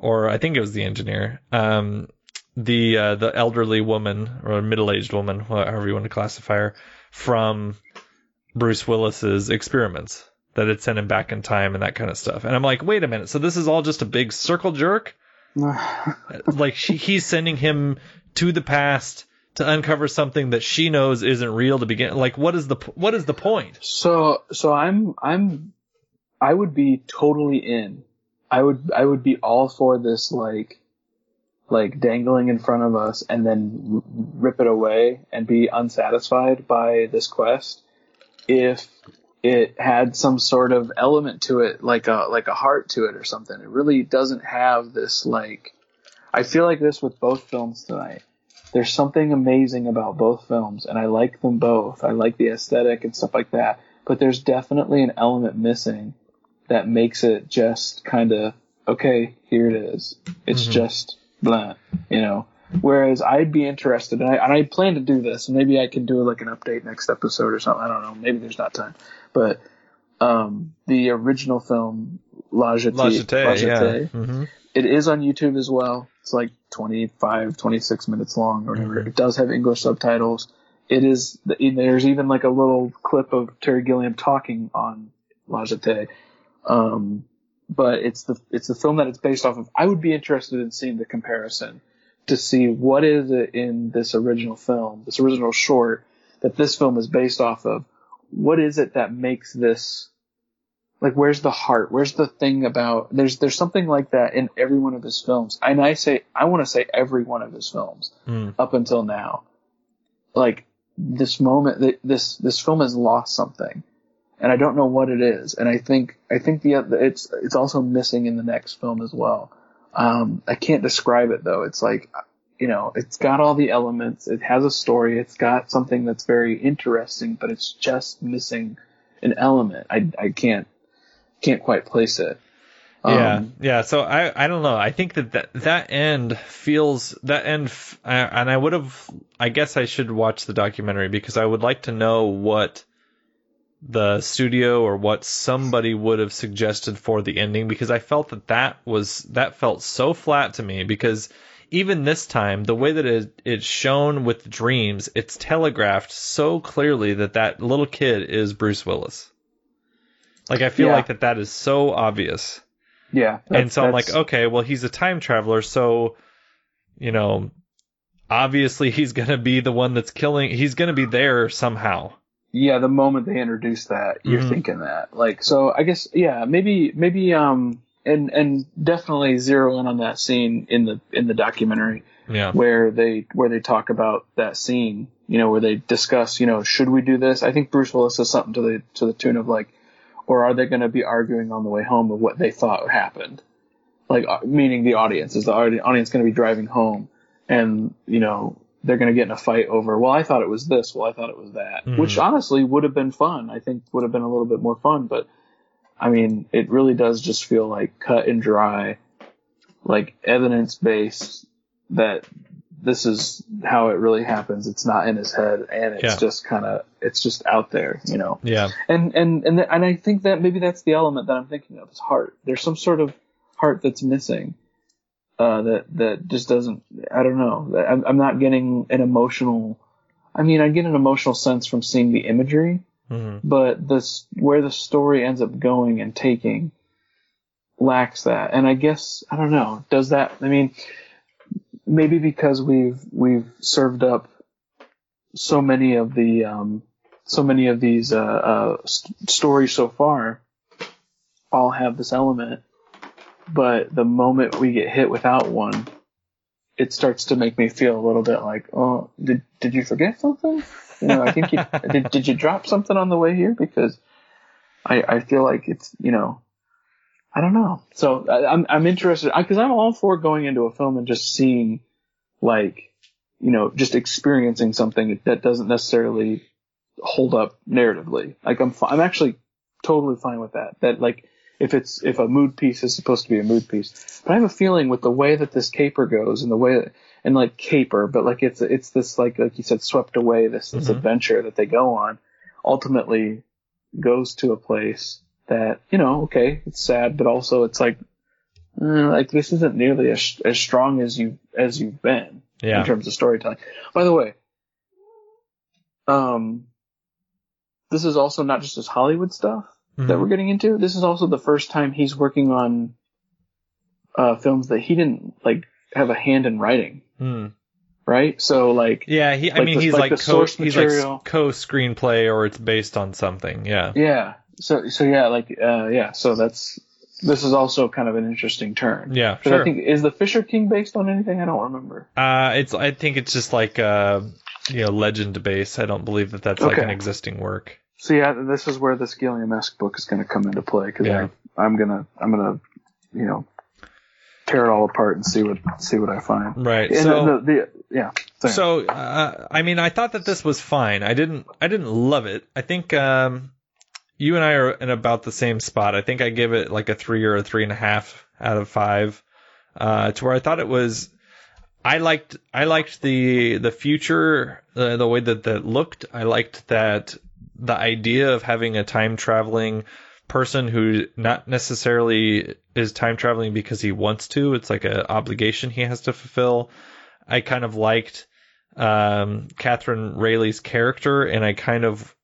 or I think it was the engineer um the uh, the elderly woman or middle-aged woman however you want to classify her from Bruce Willis's experiments that had sent him back in time and that kind of stuff. And I'm like wait a minute. So this is all just a big circle jerk? [sighs] Like she, he's sending him to the past to uncover something that she knows isn't real to begin like what is the what is the point? So so I'm I'm I would be totally in. I would I would be all for this like like dangling in front of us and then rip it away and be unsatisfied by this quest if it had some sort of element to it like a like a heart to it or something. It really doesn't have this like I feel like this with both films tonight. There's something amazing about both films, and I like them both. I like the aesthetic and stuff like that. But there's definitely an element missing that makes it just kind of okay. Here it is. It's just blah, you know. Whereas I'd be interested, and I, and I plan to do this. and Maybe I can do like an update next episode or something. I don't know. Maybe there's not time, but um, the original film La Jetée, La Jetée, La yeah. Jetée, hmm it is on YouTube as well. It's like 25, 26 minutes long or whatever. Mhm. It does have English subtitles. It is, there's even like a little clip of Terry Gilliam talking on La Jetée. Um, but it's the, it's the film that it's based off of. I would be interested in seeing the comparison to see what is it in this original film, this original short that this film is based off of. What is it that makes this like where's the heart where's the thing about there's there's something like that in every one of his films and i say i want to say every one of his films Mm. up until now like this moment this this film has lost something, and I don't know what it is. And I think I think the it's it's also missing in the next film as well. Um, I can't describe it though. It's like you know, it's got all the elements. It has a story. It's got something that's very interesting, but it's just missing an element. I I can't can't quite place it. yeah, Um, yeah. So I, I don't know. I think that that, that end feels that end, f- and I would have. I guess I should watch the documentary because I would like to know what the studio or what somebody would have suggested for the ending because I felt that that was that felt so flat to me because even this time the way that it, it's shown with dreams it's telegraphed so clearly that that little kid is Bruce Willis. Like I feel Yeah. like that that is so obvious yeah. and so I'm that's- like, okay, well, he's a time traveler, so you know, obviously he's gonna be the one that's killing. He's gonna be there somehow. Yeah, the moment they introduce that, you're Mhm. thinking that. Like, so I guess, yeah, maybe, maybe, um, and, and definitely zero in on that scene in the, in the documentary Yeah, where they, where they talk about that scene, you know, where they discuss, you know, should we do this? I think Bruce Willis says something to the, to the tune of like, or are they going to be arguing on the way home of what they thought happened? Like, uh, meaning the audience, is the audience going to be driving home and, you know, they're going to get in a fight over, well, I thought it was this, well, I thought it was that, Mhm. which honestly would have been fun. I think would have been a little bit more fun, but I mean, it really does just feel like cut and dry, like evidence based that this is how it really happens. It's not in his head and it's Yeah. just kind of, it's just out there, you know? yeah, and and and th- and I think that maybe that's the element that I'm thinking of is heart. There's some sort of heart that's missing. Uh, that that just doesn't. I don't know. I'm I'm not getting an emotional. I mean, I get an emotional sense from seeing the imagery, hmm but this where the story ends up going and taking lacks that. And I guess I don't know. Does that? I mean, maybe because we've we've served up so many of the um, so many of these uh, uh, st- stories so far all have this element, but the moment we get hit without one, it starts to make me feel a little bit like, oh, did did you forget something? You know, I think you [laughs] did. Did you drop something on the way here? Because I I feel like it's you know. I don't know. So I, I'm I'm interested because I'm all for going into a film and just seeing, like, you know, just experiencing something that doesn't necessarily hold up narratively. Like I'm I'm actually totally fine with that. That like if it's if a mood piece is supposed to be a mood piece, but I have a feeling with the way that this caper goes and the way that, and like caper, but like it's it's this like like you said swept away this this Mhm. adventure that they go on, ultimately goes to a place that you know okay it's sad, but also it's like uh, like this isn't nearly as as strong as you as you've been yeah, in terms of storytelling. By the way, um, this is also not just his Hollywood stuff that Mhm. we're getting into. This is also the first time he's working on uh, films that he didn't like have a hand in writing, Hmm. right? So like, yeah. He, I Like mean, the- he's like like, co, he's like co screenplay or it's based on something. Yeah, yeah. So so yeah, like uh, yeah. So that's this is also kind of an interesting turn. Yeah, sure. I think is the Fisher King based on anything? I don't remember. uh, it's I think it's just like uh, you know, legend base. I don't believe that that's like an existing work. So yeah, this is where this Gilliam-esque book is going to come into play because Yeah. I'm gonna I'm gonna you know tear it all apart and see what see what I find. Right. And so the, the, the yeah. sorry. So, uh, I mean, I thought that this was fine. I didn't, I didn't love it. I think, um, you and I are in about the same spot. I think I give it like a three or a three and a half out of five, uh, to where I thought it was, I liked, I liked the, the future, uh, the way that that looked. I liked that the idea of having a time traveling person who not necessarily is time traveling because he wants to. It's like an obligation he has to fulfill. I kind of liked um, Kathryn Railly's character, and I kind of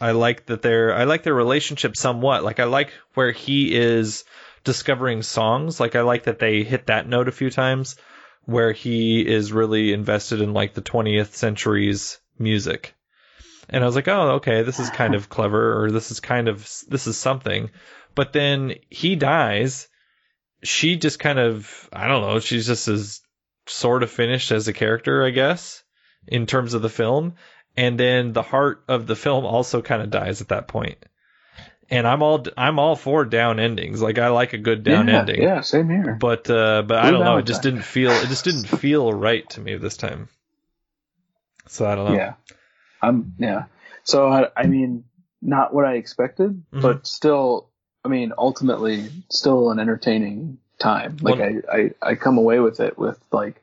I like that their I like their relationship somewhat. Like I like where he is discovering songs. Like I like that they hit that note a few times, where he is really invested in like the 20th century's music. And I was like, oh, okay, this is kind of clever, or this is kind of this is something. But then he dies. She just kind of I don't know. She's just as sort of finished as a character, I guess. in terms of the film, and then the heart of the film also kind of dies at that point. And I'm all I'm all for down endings. Like I like a good down yeah, ending. Yeah, same here. But uh, but I don't know. It just Valentine. didn't feel it just didn't feel right to me this time. So I don't know. Yeah. I'm yeah. So I, I mean, not what I expected, Mhm. but still, I mean, ultimately, still an entertaining time. Like Well- I, I, I come away with it with like,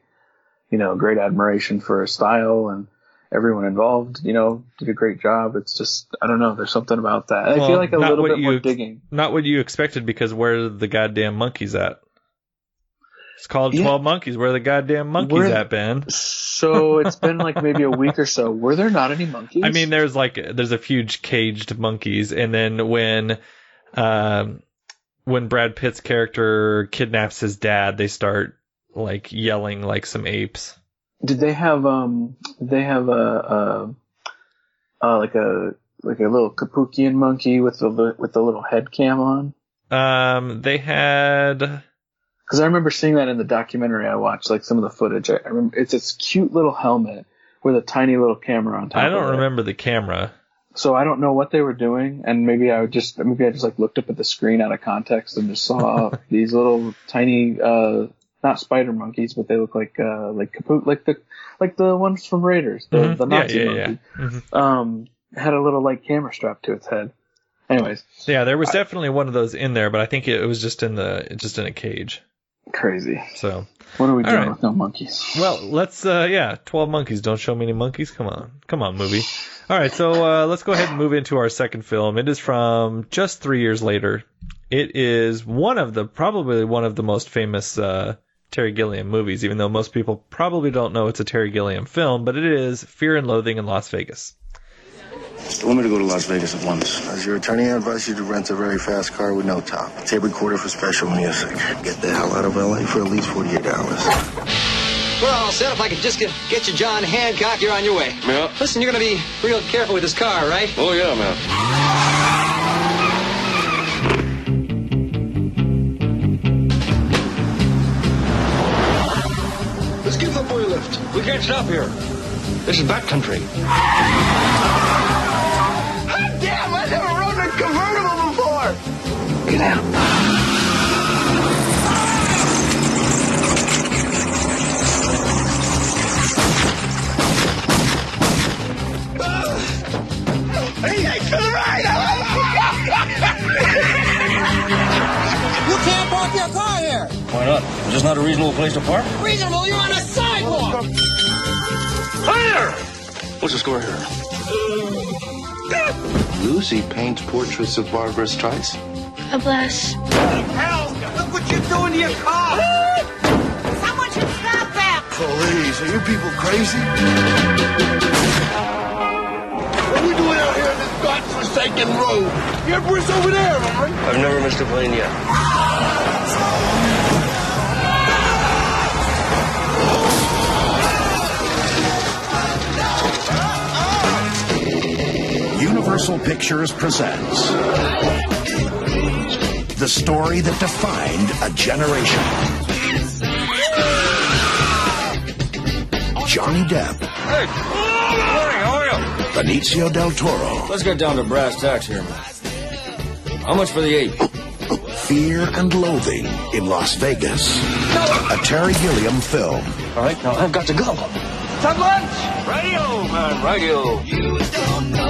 you know, great admiration for style and everyone involved. You know, did a great job. It's just I don't know. There's something about that. I Well, feel like a little bit more digging. Not what you expected because where are the goddamn monkeys at? It's called Yeah. Twelve Monkeys. Where the goddamn monkeys Where- at, Ben? So it's been like maybe a week or so. Were there not any monkeys? I mean, there's like there's a few caged monkeys, and then when, um, when Brad Pitt's character kidnaps his dad, they start like yelling like some apes. Did they have um? Did they have a, a uh, like a like a little capuchin monkey with the with the little head cam on? Um, they had Because I remember seeing that in the documentary I watched, like some of the footage. I, I remember it's this cute little helmet with a tiny little camera on top. I don't remember the camera. So I don't know what they were doing, and maybe I would just maybe I just like looked up at the screen out of context and just saw [laughs] these little tiny uh not spider monkeys, but they look like uh like kaput like the like the ones from Raiders, the, Mhm. the Yeah, Nazi yeah, monkey. yeah. Mhm. Um, had a little like camera strapped to its head. Anyways, Yeah, there was definitely one of those in there, but I think it, it was just in the just in a cage. Crazy. So, What are we doing right. with no monkeys? well, let's uh yeah, 12 monkeys, don't show me any monkeys. Come on. Come on, movie. All right, so uh let's go ahead and move into our second film. It is from just 3 years later. It is one of the probably one of the most famous uh Terry Gilliam movies, even though most people probably don't know it's a Terry Gilliam film, but it is Fear and Loathing in Las Vegas. They want me to go to Las Vegas at once. As your attorney, I advise you to rent a very fast car with no top. Tape recorder for special music. Get the hell out of LA for at least 48 hours. We're all set. If I could just get, get you John Hancock, you're on your way. Yeah. Listen, you're gonna be real careful with this car, right? Oh, yeah, man. Let's give the boy a lift. We can't stop here. This is backcountry. Damn, before. Hey, hey, to the right. you can't park your car here. Why not? Is this not a reasonable place to park? Reasonable, you're on a sidewalk. Fire! What's the score here? Lucy paints portraits of Barbra Streisand. God bless. Hell, look what you're doing to your car. [gasps] Someone should stop that. Please, are you people crazy? What are we doing out here on this godforsaken road? Your Everett's over there, man. I've never missed a plane yet. Universal Pictures presents the story that defined a generation. Johnny Depp, Hey! Morning, how are you? Benicio del Toro, Let's get down to brass tacks here, man. How much for the ape? Fear and Loathing in Las Vegas. A Terry Gilliam film. All right, now I've got to go. Some lunch. Radio, man, radio.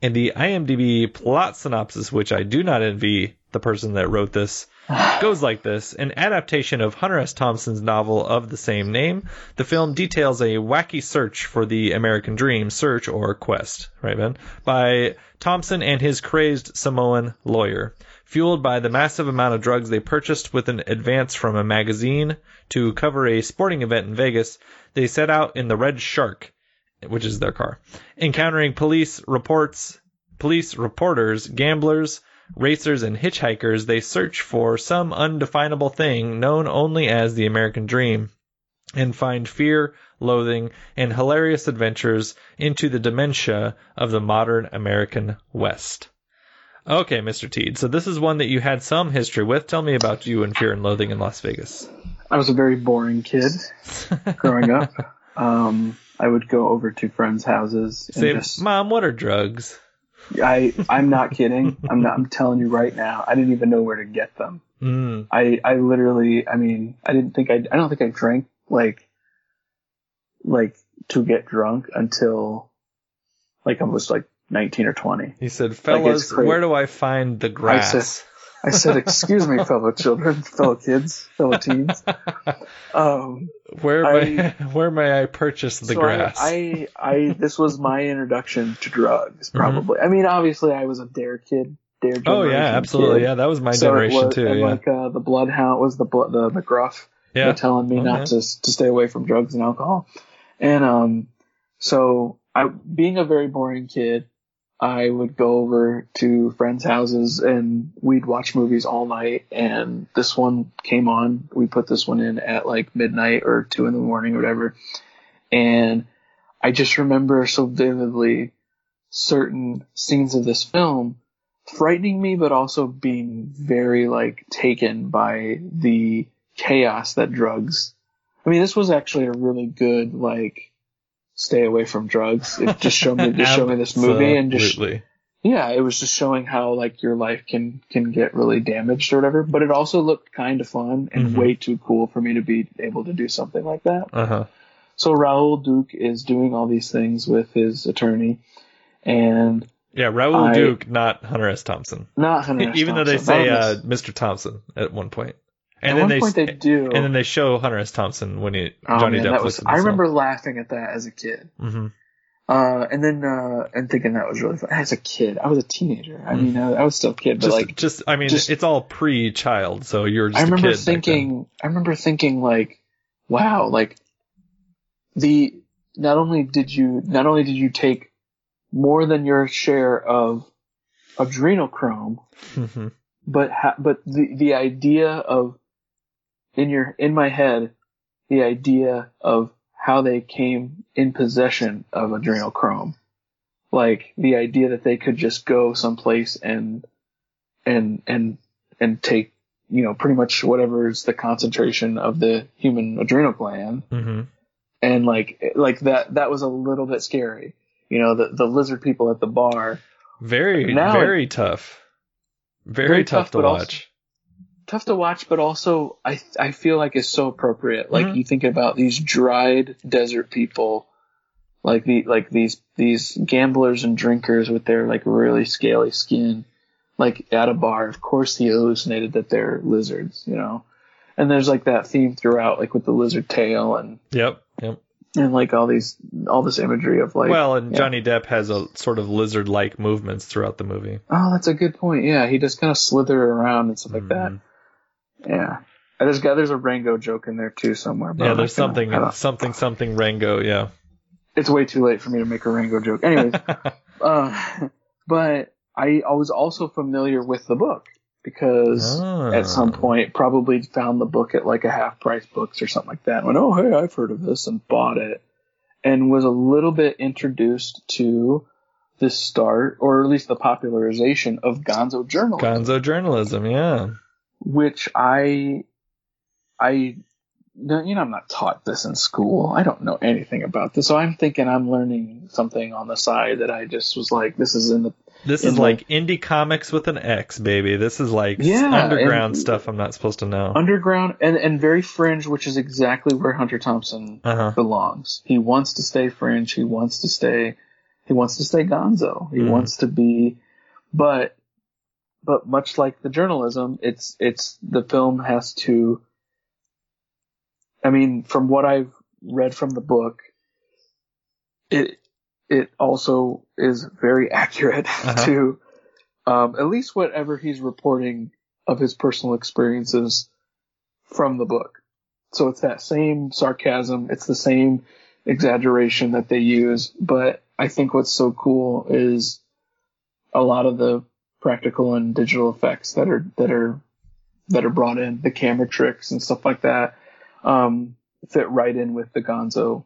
And the IMDb plot synopsis, which I do not envy the person that wrote this, [sighs] goes like this An adaptation of Hunter S. Thompson's novel of the same name. The film details a wacky search for the American dream, search or quest, right, Ben? By Thompson and his crazed Samoan lawyer. Fueled by the massive amount of drugs they purchased with an advance from a magazine to cover a sporting event in Vegas, they set out in the Red Shark, which is their car, encountering police reports, police reporters, gamblers, racers, and hitchhikers. They search for some undefinable thing known only as the American dream and find fear, loathing, and hilarious adventures into the dementia of the modern American West. Okay, Mr. Tiede. So this is one that you had some history with. Tell me about you and Fear and Loathing in Las Vegas. I was a very boring kid growing up. [laughs] Um, I would go over to friends' houses and Say, just Mom, what are drugs? I I'm not [laughs] kidding. I'm not I'm telling you right now. I didn't even know where to get them. Mm. I I literally I mean, I didn't think I I don't think I drank like like to get drunk until like I was like 19 or 20. He said, "Fellas, crazy. where do I find the grass?" I said, I said, "Excuse me, fellow children, fellow kids, fellow teens. [laughs] Um, where I- may [laughs] where may I purchase the so grass? I, I, I, this was my introduction to drugs, Mm-hmm. probably. I mean, obviously, I was a dare kid, dare. oh yeah, absolutely. kid. Yeah, that was my So generation was- too. And Yeah. like uh, the bloodhound was the blood, the McGruff. Yeah. telling me Oh, not to to stay away from drugs and alcohol. And um, so I, being a very boring kid, I would go over to friends' houses and we'd watch movies all night. And this one came on. We put this one in at like midnight or two in the morning or whatever. And I just remember so vividly certain scenes of this film frightening me, but also being very like taken by the chaos that drugs. I mean, this was actually a really good like stay away from drugs. It just showed me just showed me this [laughs] movie and just yeah, it was just showing how like your life can can get really damaged or whatever. But it also looked kind of fun and Mhm. way too cool for me to be able to do something like that. Uh huh. So Raoul Duke is doing all these things with his attorney, and Yeah, Raoul I- Duke, not Hunter S. Thompson. not Hunter. S. [laughs] Even though they say uh, Mr. Thompson at one point. At And then one they point they do. and then they show Hunter S. Thompson when he Oh, Johnny man, Depp was. I remember laughing at that as a kid. hmm Uh, and then, uh, and thinking that was really fun. As a kid, I was a teenager. I Mm. mean, I, I was still a kid, but Just, like, just I mean, just- it's all pre-child, so you're just I remember thinking, I remember thinking like, wow, like the, not only did you, not only did you take more than your share of adrenochrome, Mhm. but ha- but the the idea of in your in my head the idea of how they came in possession of adrenochrome like the idea that they could just go someplace and and and and take you know pretty much whatever is the concentration of the human adrenal gland Mhm. and like like that that was a little bit scary you know the the lizard people at the bar Very, Now very tough. Very, Very tough, tough, to watch. Tough to watch, but also I I feel like it's so appropriate. Like Mhm. you think about these dried desert people, like the like these these gamblers and drinkers with their like really scaly skin, like at a bar. Of course, he hallucinated that they're lizards, you know. And there's like that theme throughout, like with the lizard tail and Yep, yep. and like all these all this imagery of like. well, and yeah. Johnny Depp has a sort of lizard-like movements throughout the movie. Oh, that's a good point. Yeah, he just kind of slither around and stuff like that. Yeah. Got there's a Rango joke in there too somewhere. but Yeah, there's not gonna- something, something, something Rango. Yeah. it's way too late for me to make a Rango joke. Anyways, [laughs] uh, but I, I was also familiar with the book because Ah. at some point probably found the book at like a half price books or something like that. And went, oh hey, I've heard of this and bought it, and was a little bit introduced to the start or at least the popularization of Gonzo journalism Gonzo journalism. Yeah. Which I, I, you know, I'm not taught this in school. I don't know anything about this, so I'm thinking I'm learning something on the side that I just was like, this is in the. This in is the- like indie comics with an X, baby. This is like Yeah, underground stuff I'm not supposed to know. underground and and very fringe, which is exactly where Hunter Thompson Uh-huh. belongs. He wants to stay fringe. He wants to stay. He wants to stay Gonzo. He Mhm. wants to be, but but much like the journalism, it's it's the film has to. I mean, from what I've read from the book, it it also is very [laughs] accurate Uh-huh. to um, at least whatever he's reporting of his personal experiences from the book. So it's that same sarcasm, it's the same exaggeration that they use, but I think what's so cool is a lot of the practical and digital effects that are that are that are brought in, the camera tricks and stuff like that, um, fit right in with the Gonzo,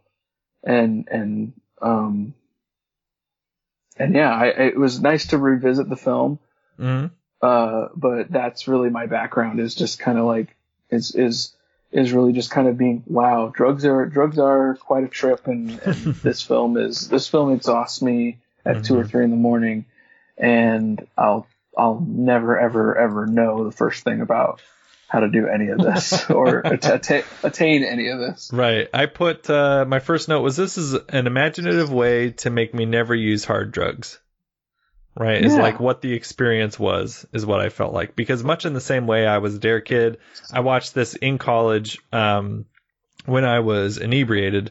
and and um, and yeah, I, it was nice to revisit the film Mhm. Uh, but that's really my background is just kind of like is is is really just kind of being wow drugs are drugs are quite a trip and, and [laughs] this film is this film exhausts me at two or three in the morning and I'll I'll never ever ever know the first thing about how to do any of this [laughs] or atta- attain any of this. Right. I put uh, my first note was this is an imaginative way to make me never use hard drugs. Right. Is like what the experience was, is what I felt like. Because much in the same way I was a dare kid, I watched this in college um, when I was inebriated,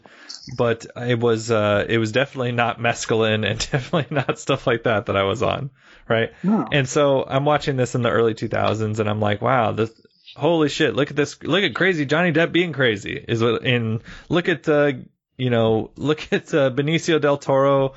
but it was uh, it was definitely not mescaline and [laughs] definitely not stuff like that that I was on. Right. No. And so I'm watching this in the early 2000s, and I'm like, wow, this holy shit! Look at this! Look at crazy Johnny Depp being crazy. Is what in look at uh, you know look at uh, Benicio del Toro.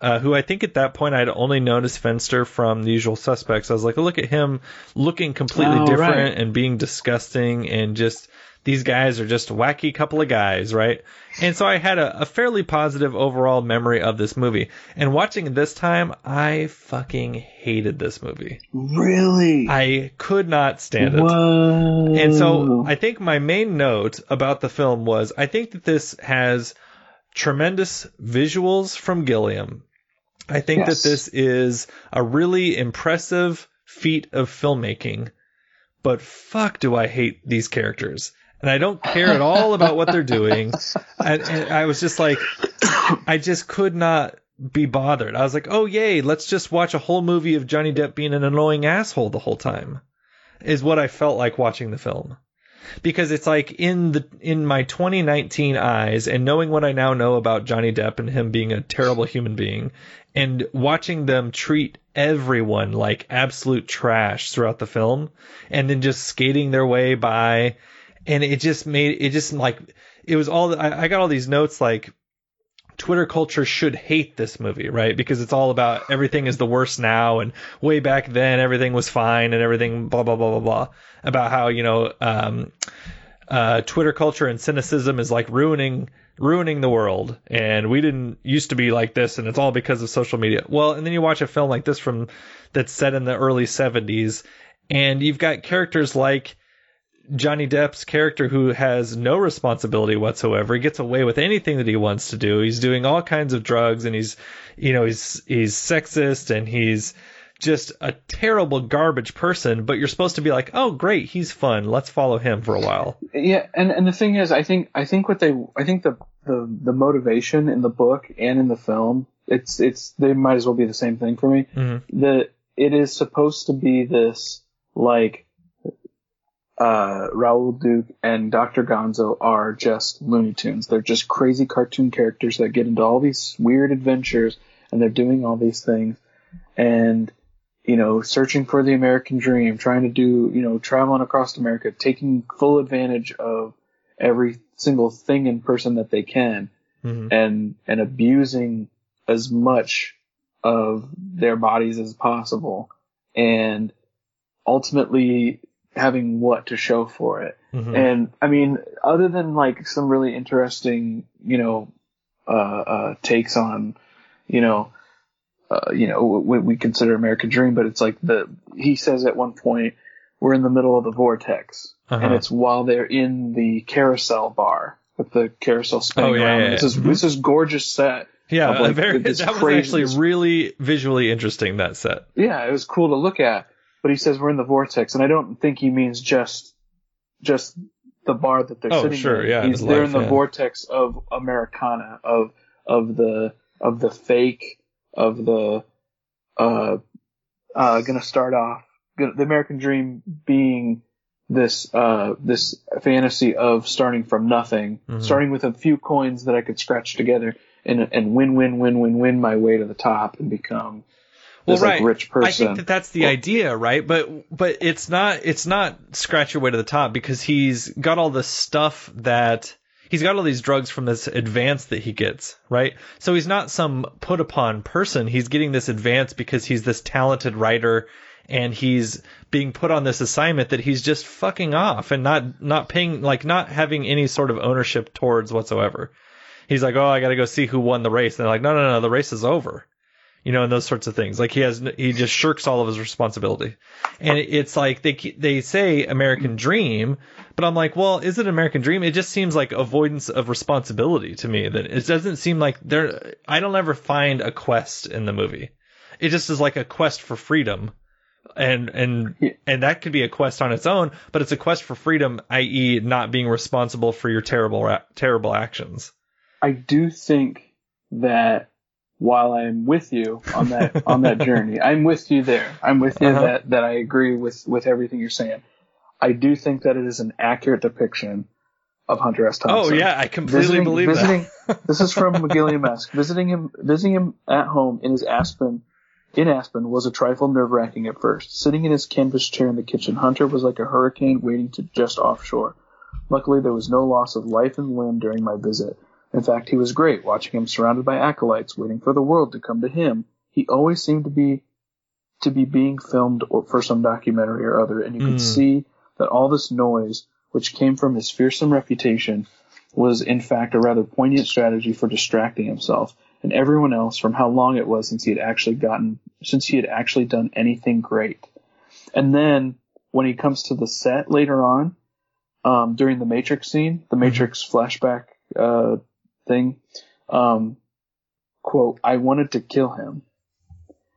Uh, who I think at that point I'd only noticed Fenster from The Usual Suspects. I was like, look at him looking completely Oh, different right. and being disgusting and just these guys are just a wacky couple of guys, right? And so I had a, a fairly positive overall memory of this movie. And watching it this time, I fucking hated this movie. Really? I could not stand it. Whoa. And so I think my main note about the film was I think that this has tremendous visuals from Gilliam. I think Yes. that this is a really impressive feat of filmmaking, but fuck do I hate these characters. And I don't care at all about what they're doing. And, and I was just like, I just could not be bothered. I was like, oh yay, let's just watch a whole movie of Johnny Depp being an annoying asshole the whole time. Is what I felt like watching the film. Because it's like in the in my 2019 eyes and knowing what I now know about Johnny Depp and him being a terrible human being and watching them treat everyone like absolute trash throughout the film and then just skating their way by and it just made it just like it was all I, I got all these notes like Twitter culture should hate this movie, right? Because it's all about everything is the worst now, and way back then everything was fine, and everything blah blah blah blah blah. About how you know um, uh, Twitter culture and cynicism is like ruining ruining the world, and we didn't used to be like this, and it's all because of social media. Well, and then you watch a film like this from that's set in the early '70s, and you've got characters like Johnny Depp's character who has no responsibility whatsoever. He gets away with anything that he wants to do. He's doing all kinds of drugs and he's, you know, he's, he's sexist and he's just a terrible garbage person, but you're supposed to be like, oh, great, he's fun. Let's follow him for a while. Yeah, and and the thing is, I think I think what they I think the the the motivation in the book and in the film, it's it's they might as well be the same thing for me. Mm-hmm. That it is supposed to be this like uh Raoul Duke and Dr. Gonzo are just Looney Tunes. They're just crazy cartoon characters that get into all these weird adventures and they're doing all these things and you know, searching for the American dream, trying to do, you know, traveling across America, taking full advantage of every single thing and person that they can Mhm. and and abusing as much of their bodies as possible and ultimately having what to show for it. Mhm. And I mean, other than like some really interesting, you know, uh, uh, takes on, you know, uh, you know, what we consider American Dream, but it's like the, he says at one point, we're in the middle of the vortex. Uh-huh. And it's while they're in the carousel bar with the carousel spinning Oh, yeah, around. yeah, This yeah. is, this is gorgeous set. Yeah, like, very, this [laughs] that was crazy- actually really visually interesting, that set. yeah, it was cool to look at. But he says we're in the vortex, and I don't think he means just just the bar that they're Oh, sitting sure, in. yeah, He's they're life, in the yeah. vortex of Americana, of of the of the fake, of the uh uh gonna start off gonna, the American dream being this uh this fantasy of starting from nothing, Mhm. starting with a few coins that I could scratch together and and win win win win win my way to the top and become well, right. like rich person. I think that that's the idea, right? But but it's not it's not scratch your way to the top because he's got all the stuff that he's got all these drugs from this advance that he gets, right? So he's not some put upon person. He's getting this advance because he's this talented writer and he's being put on this assignment that he's just fucking off and not not paying like not having any sort of ownership towards whatsoever. He's like, "Oh, I got to go see who won the race." And they're like, "No, no, no, the race is over." You know, and those sorts of things. Like he has, he just shirks all of his responsibility. And it's like they they say American Dream, but I'm like, well, is it American Dream? It just seems like avoidance of responsibility to me. That it doesn't seem like there. I don't ever find a quest in the movie. It just is like a quest for freedom. And and and that could be a quest on its own, but it's a quest for freedom, i.e., not being responsible for your terrible terrible actions. I do think that while I'm with you on that [laughs] on that journey, I'm with you there. I'm with you Uh-huh. that that I agree with with everything you're saying. I do think that it is an accurate depiction of Hunter S. Thompson. Oh yeah, I completely visiting, believe visiting, that. [laughs] this is from McGilliam-esque. Visiting him, visiting him at home in his Aspen, in Aspen was a trifle nerve-wracking at first. Sitting in his canvas chair in the kitchen, Hunter was like a hurricane waiting to just offshore. Luckily, there was no loss of life and limb during my visit. In fact, he was great, watching him surrounded by acolytes, waiting for the world to come to him. He always seemed to be to be being filmed or for some documentary or other, and you could Mm. see that all this noise, which came from his fearsome reputation, was in fact a rather poignant strategy for distracting himself and everyone else from how long it was since he had actually gotten since he had actually done anything great. And then when he comes to the set later on, um, during the Matrix scene, the Matrix flashback uh, thing, um, quote, I wanted to kill him.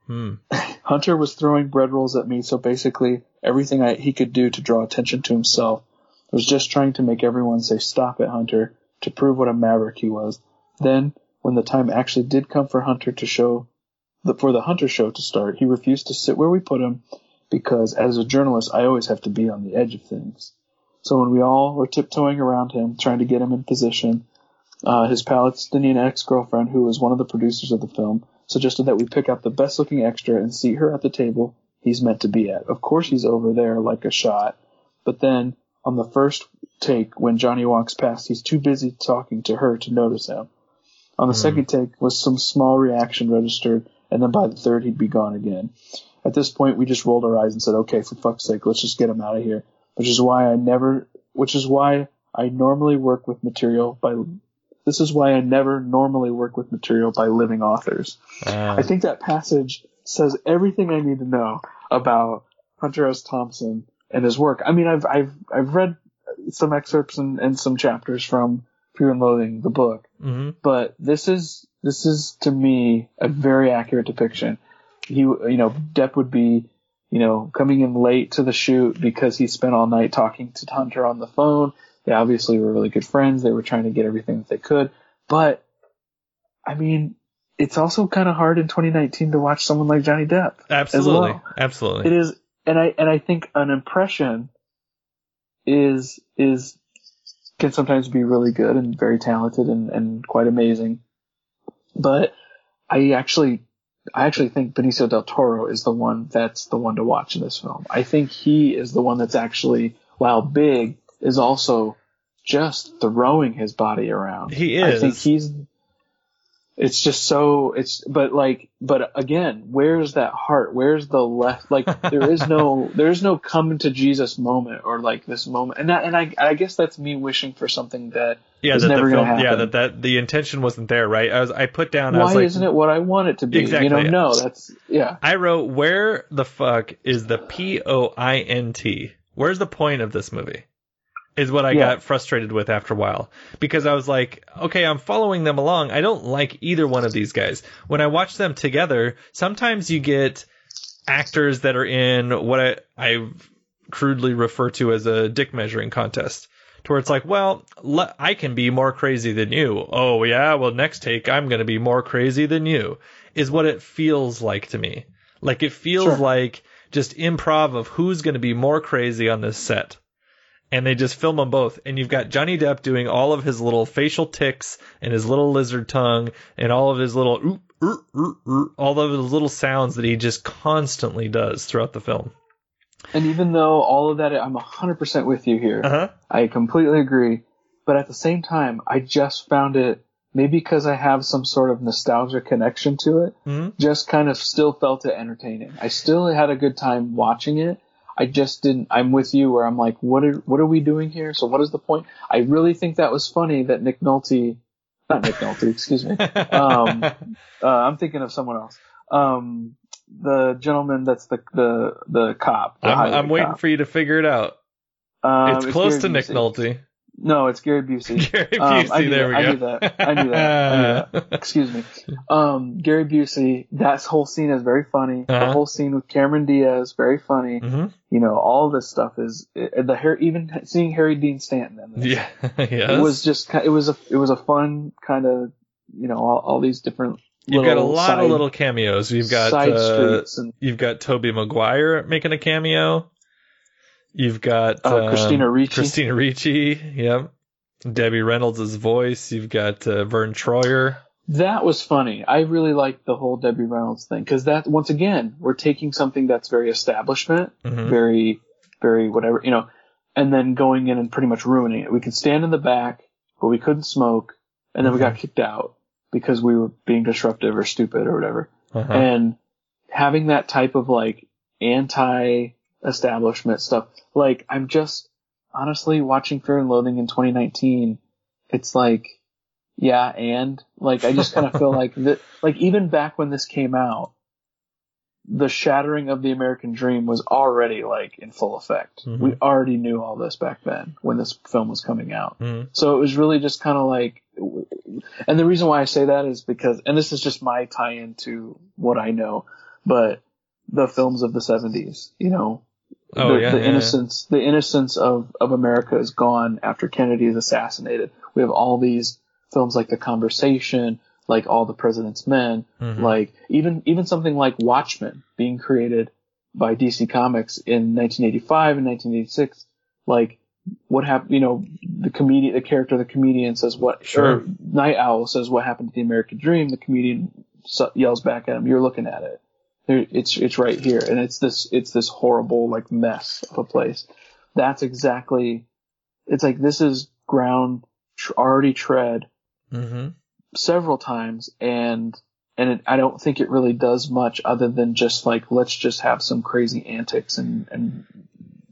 Hmm. [laughs] Hunter was throwing bread rolls at me, so basically everything I, he could do to draw attention to himself was just trying to make everyone say stop it, Hunter, to prove what a maverick he was. Then, when the time actually did come for Hunter to show, the, for the Hunter show to start, he refused to sit where we put him because as a journalist, I always have to be on the edge of things. So when we all were tiptoeing around him, trying to get him in position, uh, his Palestinian ex-girlfriend, who was one of the producers of the film, suggested that we pick out the best looking extra and seat her at the table he's meant to be at. Of course he's over there like a shot, but then on the first take, when Johnny walks past, he's too busy talking to her to notice him. On the second take was some small reaction registered, and then by the third he'd be gone again. At this point, we just rolled our eyes and said, "Okay, for fuck's sake, let's just get him out of here." Which is why I never, which is why I normally work with material by. This is why I never normally work with material by living authors. I think that passage says everything I need to know about Hunter S. Thompson and his work. I mean, I've I've I've read some excerpts and, and some chapters from Fear and Loathing, the book, hmm but this is this is to me a very accurate depiction. He, you know, Depp would be, you know, coming in late to the shoot because he spent all night talking to Hunter on the phone. They obviously were really good friends. They were trying to get everything that they could, but I mean, it's also kind of hard in 2019 to watch someone like Johnny Depp. Absolutely, well. absolutely. It is, and I and I think an impression is is can sometimes be really good and very talented and, and quite amazing. But I actually I actually think Benicio del Toro is the one that's the one to watch in this film. I think he is the one that's actually while big is also just throwing his body around. He is. I think he's it's just so it's but like but again where's that heart where's the left like [laughs] there is no there is no come to jesus moment or like this moment and that, and i i guess that's me wishing for something that yeah, is that never the gonna film, happen yeah, that, that the intention wasn't there, right? I was, I put down, I why was like, isn't it what i want it to be Exactly. you know no that's yeah I wrote, where the fuck is the P O I N T? Where's the point of this movie? Is what I Yeah. got frustrated with after a while. Because I was like, okay, I'm following them along. I don't like either one of these guys. When I watch them together, sometimes you get actors that are in what I, I crudely refer to as a dick measuring contest. To where it's like, well, le- I can be more crazy than you. Oh, yeah, well, next take, I'm going to be more crazy than you, is what it feels like to me. Like, it feels Sure. like just improv of who's going to be more crazy on this set. And they just film them both. And you've got Johnny Depp doing all of his little facial ticks and his little lizard tongue and all of his little, oop, oop, oop, oop, all of his little sounds that he just constantly does throughout the film. and even though all of that i'm 100% with you here Uh-huh. i completely agree but at the same time i just found it maybe because i have some sort of nostalgia connection to it Mhm. just kind of still felt it entertaining. I still had a good time watching it. I just didn't. I'm with you where I'm like, what are what are we doing here? So what is the point? I really think that was funny that Nick Nolte, not Nick Nolte, [laughs] excuse me. Um, uh, I'm thinking of someone else. Um, the gentleman that's the the the cop. The I'm, I'm waiting cop. for you to figure it out. Um, it's close to Nick. Nolte. No, it's Gary Busey. [laughs] Gary Um, I Busey, knew there that. we I knew that. I knew that. I knew that. [laughs] Excuse me. Um, Gary Busey. That whole scene is very funny. The Uh-huh. whole scene with Cameron Diaz, very funny. Mhm. You know, all this stuff is the Har- even seeing Harry Dean Stanton. In this, Yeah, [laughs] yes. it was just it was a it was a fun kind of you know all, all these different. You've got a lot side- of little cameos. You've got side uh, streets and you've got Tobey Maguire making a cameo. You've got Oh, um, Christina Ricci. Christina Ricci. Yep. Debbie Reynolds' voice. You've got uh, Verne Troyer. That was funny. I really liked the whole Debbie Reynolds thing because that once again we're taking something that's very establishment, Mhm. very, very whatever you know, and then going in and pretty much ruining it. We could stand in the back, but we couldn't smoke, and then we got kicked out because we were being disruptive or stupid or whatever. Uh-huh. And having that type of like anti-establishment stuff, like I'm just honestly watching Fear and Loathing in 2019. It's like, yeah, and like I just kind of feel like [laughs] that, like even back when this came out, the shattering of the American dream was already like in full effect. Mhm. We already knew all this back then when this film was coming out. Mhm. So it was really just kind of like, and the reason why I say that is because, and this is just my tie in to what I know, but the films of the 70s, you know, Oh, the, yeah, the yeah, yeah. innocence, the innocence of, of America is gone after Kennedy is assassinated. We have all these films like The Conversation, like All the President's Men, Mhm. like even, even something like Watchmen being created by DC Comics in 1985 and 1986. Like, what happened, you know, the comedian, the character, of the comedian says what, Sure. Nite Owl says what happened to the American dream. The comedian yells back at him, you're looking at it. There, it's, it's right here. And it's this, it's this horrible, like, mess of a place. That's exactly, it's like, this is ground tr- already tread Mhm. several times and and it, I don't think it really does much other than just like let's just have some crazy antics and and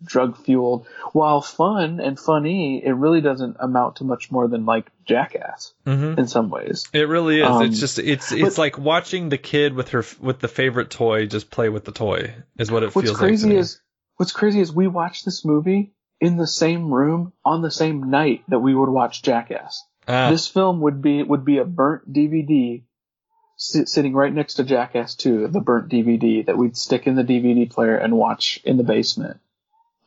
drug fueled while fun and funny it really doesn't amount to much more than like jackass Mhm. in some ways It really is. Um, it's just it's it's but- like watching the kid with her with the favorite toy just play with the toy is what it what's feels crazy like. to me. is what's crazy is we watched this movie in the same room on the same night that we would watch jackass Ah. this film would be would be a burnt DVD sitting right next to Jackass 2, the burnt DVD that we'd stick in the DVD player and watch in the basement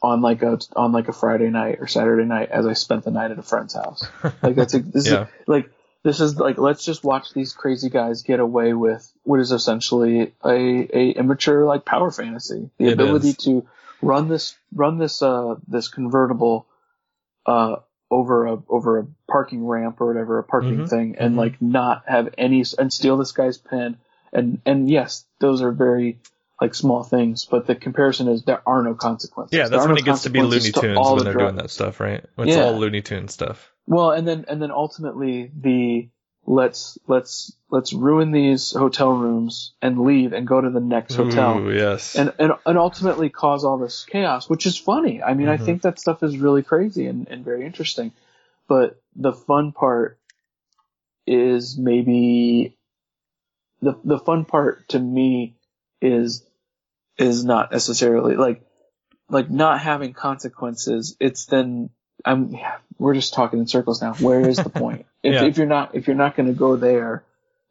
on like a on like a Friday night or Saturday night as I spent the night at a friend's house. [laughs] Like that's a, this Yeah. is like this is like let's just watch these crazy guys get away with what is essentially a a immature like power fantasy. The It ability is. to run this run this uh this convertible uh over a over a parking ramp or whatever a parking Mhm, thing and mhm. like not have any and steal this guy's pen and and yes those are very like small things but the comparison is there are no consequences yeah, that's when no it gets to be Looney to Tunes when the they're doing that stuff, right? When it's Yeah. all Looney Tune stuff. Well, and then and then ultimately the let's let's let's ruin these hotel rooms and leave and go to the next hotel. Ooh, yes. And, and and ultimately cause all this chaos, which is funny. I mean, I Mhm. think that stuff is really crazy and, and very interesting. But the fun part is maybe the the fun part to me is is not necessarily like like not having consequences. It's then I'm yeah, we're just talking in circles now. Where is the point? [laughs] If Yeah. if you're not if you're not going to go there,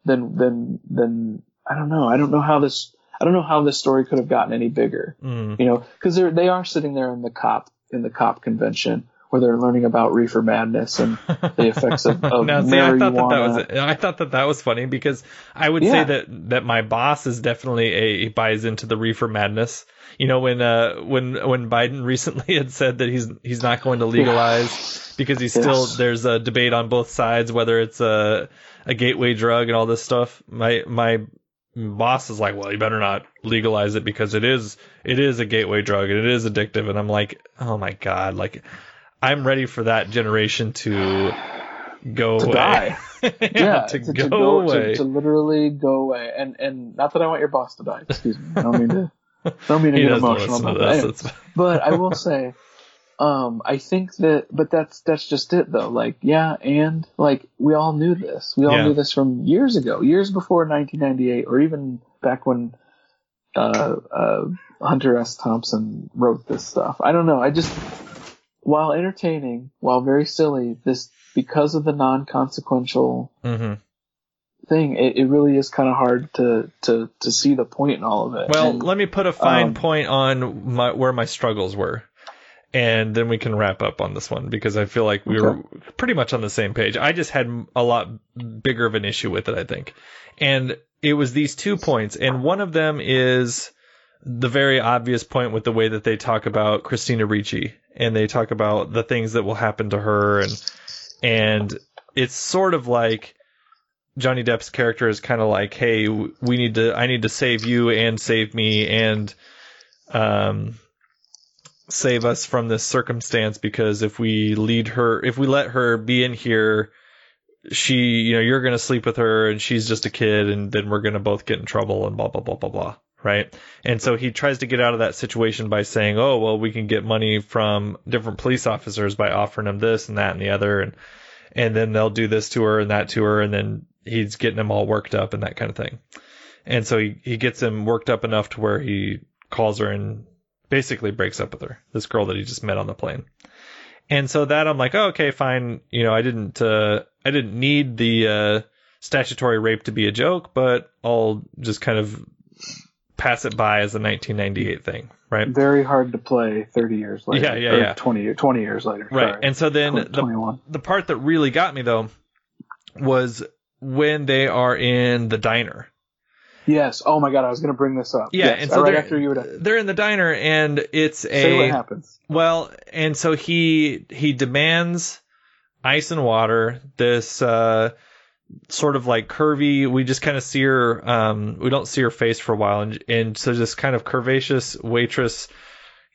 then then then I don't know. I don't know how this I don't know how this story could have gotten any bigger. Mm. You know, because they they are sitting there in the cop in the cop convention where they're learning about reefer madness and the effects of, [laughs] of now, see, I thought that that marijuana. was I thought that that was funny because I would Yeah. say that that my boss is definitely a he buys into the reefer madness. You know, when uh when when Biden [laughs] recently had said that he's he's not going to legalize because he's still there's a debate on both sides whether it's a a gateway drug and all this stuff. My my boss is like, well, you better not legalize it because it is it is a gateway drug and it is addictive. And I'm like, oh my god, like I'm ready for that generation to go To away. die. [laughs] yeah, [laughs] to, to, go, to go away. To, literally go away. And and not that I want your boss to die. Excuse me. I don't mean to. [laughs] Don't mean to get emotional about that. But I will say, Um, I think that, but that's that's just it though. Like, yeah, and like we all knew this. We all Yeah. knew this from years ago, years before 1998, or even back when uh, uh, Hunter S. Thompson wrote this stuff. I don't know. I just, while entertaining, while very silly, this because of the non-consequential hmm thing, it, it really is kind of hard to to to see the point in all of it. Well, And- let me put a fine um, point on my, where my struggles were, and then we can wrap up on this one because I feel like we were pretty much on the same page. I just had a lot bigger of an issue with it, I think, and it was these two points, and one of them is the very obvious point with the way that they talk about Christina Ricci, and they talk about the things that will happen to her, and and it's sort of like Johnny Depp's character is kind of like, hey, we need to, I need to save you and save me and um, save us from this circumstance because if we lead her, if we let her be in here, she, you know, you're gonna sleep with her and she's just a kid and then we're gonna both get in trouble and blah blah blah blah blah. Right. And so he tries to get out of that situation by saying, oh, well, we can get money from different police officers by offering them this and that and the other. And, and then they'll do this to her and that to her. And then he's getting them all worked up and that kind of thing. And so he, he gets him worked up enough to where he calls her and basically breaks up with her, this girl that he just met on the plane. And so that I'm like, oh, okay, fine. You know, I didn't, uh, I didn't need the, uh, statutory rape to be a joke, but I'll just kind of pass it by as a 1998 thing, right? very hard to play 30 years later. Yeah, yeah, or yeah. 20 20 years later. Right. sorry. And so then the, the part that really got me though was when they are in the diner. Yes. Oh my god, I was going to bring this up. Yeah, Yes, and so right they're, after you would they're in the diner and it's a say what happens. Well, and so he he demands ice and water. This uh, sort of like curvy. We just kind of see her. Um, we don't see her face for a while, and and so this kind of curvaceous waitress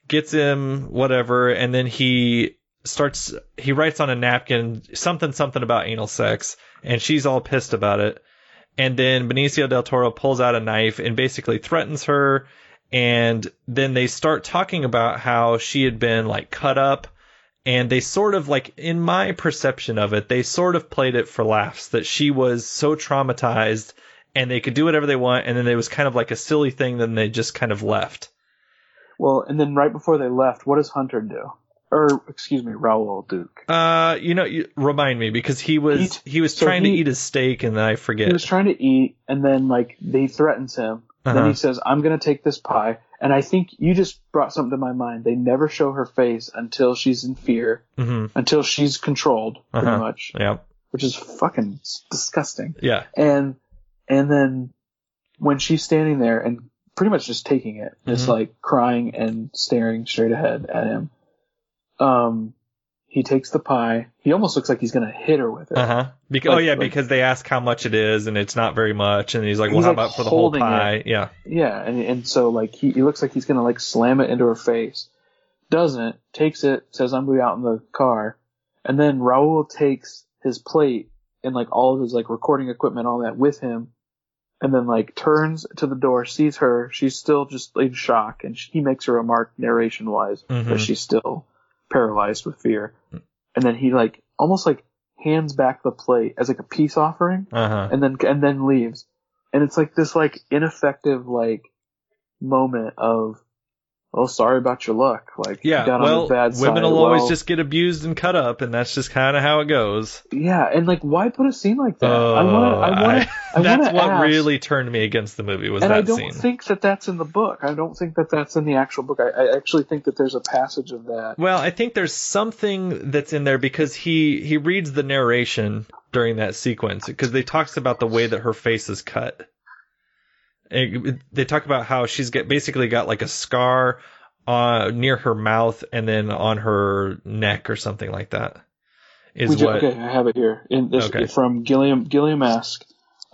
gets him whatever, and then he starts. He writes on a napkin something something about anal sex, and she's all pissed about it. And then Benicio del Toro pulls out a knife and basically threatens her. And then they start talking about how she had been like cut up. And they sort of like, in my perception of it, they sort of played it for laughs that she was so traumatized and they could do whatever they want. And then it was kind of like a silly thing. Then they just kind of left. Well, and then right before they left, what does Hunter do? Or excuse me, Raoul Duke. Uh, you know, you, remind me because he was, he was so trying to eat his steak and then I forget. He was trying to eat, and then like they threatens him. Then Uh-huh. he says, "I'm gonna take this pie." And I think you just brought something to my mind. They never show her face until she's in fear, hmm until she's controlled, pretty Uh-huh. much, Yeah. which is fucking disgusting. Yeah. And and then when she's standing there and pretty much just taking it, just Mhm. like crying and staring straight ahead at him, um, he takes the pie. He almost looks like he's gonna hit her with it. Uh huh. Beca- Like- oh yeah, like- because they ask how much it is, and it's not very much, and he's like, "Well, He's, how like, about for the whole pie?" it. Yeah. Yeah, and and so like he, he looks like he's gonna like slam it into her face. Doesn't, takes it, says I'm gonna be out in the car, and then Raul takes his plate and like all of his like recording equipment, all that with him, and then like turns to the door, sees her, she's still just in shock, and he makes a remark narration wise Mhm. that she's still paralyzed with fear, and then he like almost like hands back the plate as like a peace offering, Uh huh. and then and then leaves. And it's like this like ineffective like moment of oh sorry about your luck. Like you Yeah. got Well, on the bad women side. will always just get abused and cut up, and that's just kind of how it goes. Yeah, and like why put a scene like that? Oh, I wanna I wanna I, [laughs] that's what ask, really turned me against the movie was and that I don't scene. think that that's in the book. I don't think that that's in the actual book. I, I actually think that there's a passage of that. Well, I think there's something that's in there because he he reads the narration during that sequence because they talks about the way that her face is cut. And they talk about how she's get basically got like a scar uh, near her mouth and then on her neck or something like that. Is what okay, I have it here. In this Okay. from Gilliam Gilliam-esque.